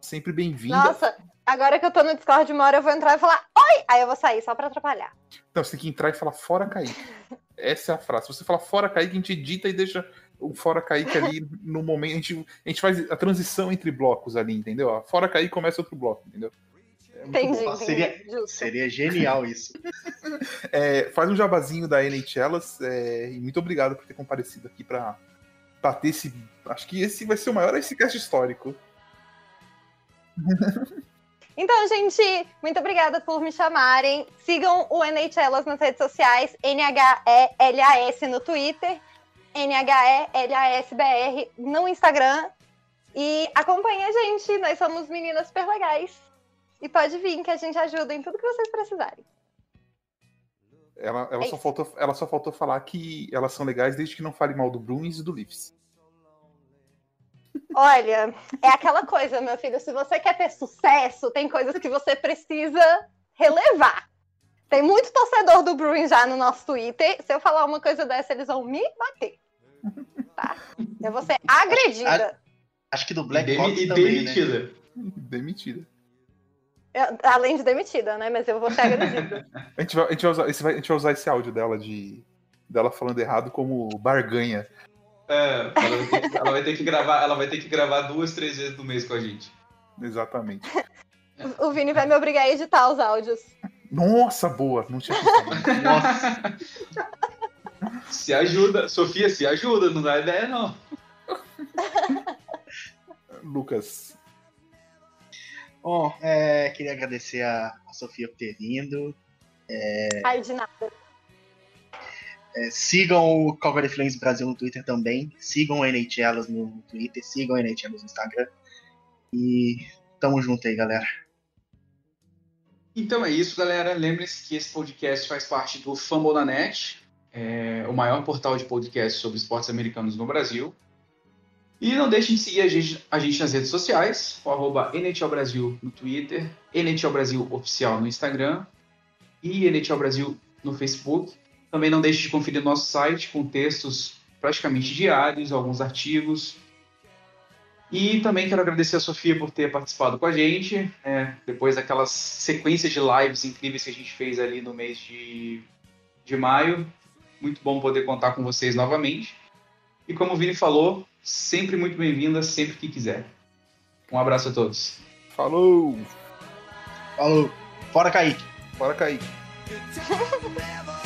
Sempre bem-vinda. Nossa, agora que eu tô no Discord uma hora, eu vou entrar e falar Oi! Aí eu vou sair só pra atrapalhar. Não, você tem que entrar e falar fora Kaique. Essa é a frase. Se você fala fora Kaique, a gente edita e deixa o fora Kaique ali no momento. A gente, a gente faz a transição entre blocos ali, entendeu? Fora Kaique começa outro bloco, entendeu? É entendi, entendi. Seria, seria genial isso. é, faz um jabazinho da NHLas é, e muito obrigado por ter comparecido aqui para ter esse. Acho que esse vai ser o maior cast histórico. Então, gente, muito obrigada por me chamarem. Sigam o NHLas nas redes sociais, NHELAS no Twitter, NHELASBR no Instagram. E acompanhe a gente, nós somos meninas super legais. E pode vir que a gente ajuda em tudo que vocês precisarem. Ela, ela, é só faltou, ela só faltou falar que elas são legais desde que não fale mal do Bruins e do Leafs. Olha, é aquela coisa, meu filho. Se você quer ter sucesso, tem coisas que você precisa relevar. Tem muito torcedor do Bruins já no nosso Twitter. Se eu falar uma coisa dessa, eles vão me bater. Tá? Eu vou ser agredida. Acho que do Black Hawks também, demitida. Né? Demitida. Eu, além de demitida, né? Mas eu vou ser agredida. a, gente vai, a, gente vai usar, esse, a gente vai usar esse áudio dela de dela falando errado como barganha. É, ela vai, que, ela vai, ter que, gravar, ela vai ter que gravar duas, três vezes no mês com a gente. Exatamente. O Vini vai me obrigar a editar os áudios. Nossa, boa! Não tinha. Nossa. Se ajuda, Sofia, se ajuda, não dá ideia, não. Lucas. Bom, é, queria agradecer a, a, Sofia por ter vindo. É... Ai, de nada. É, sigam o Calgary Flames Brasil no Twitter também. Sigam o NHLas no Twitter. Sigam o NHLas no Instagram. E tamo junto aí, galera. Então é isso, galera. Lembre-se que esse podcast faz parte do Fambonanet, é, o maior portal de podcast sobre esportes americanos no Brasil. E não deixem de seguir a gente, a gente nas redes sociais, o arroba NHL Brasil no Twitter, NHL Brasil Oficial no Instagram e NHL Brasil no Facebook. Também não deixe de conferir nosso site com textos praticamente diários, alguns artigos. E também quero agradecer a Sofia por ter participado com a gente, é, depois daquelas sequências de lives incríveis que a gente fez ali no mês de, de maio. Muito bom poder contar com vocês novamente. E como o Vini falou, sempre muito bem-vinda, sempre que quiser. Um abraço a todos. Falou! Falou! Fora Kaique! Fora Kaique!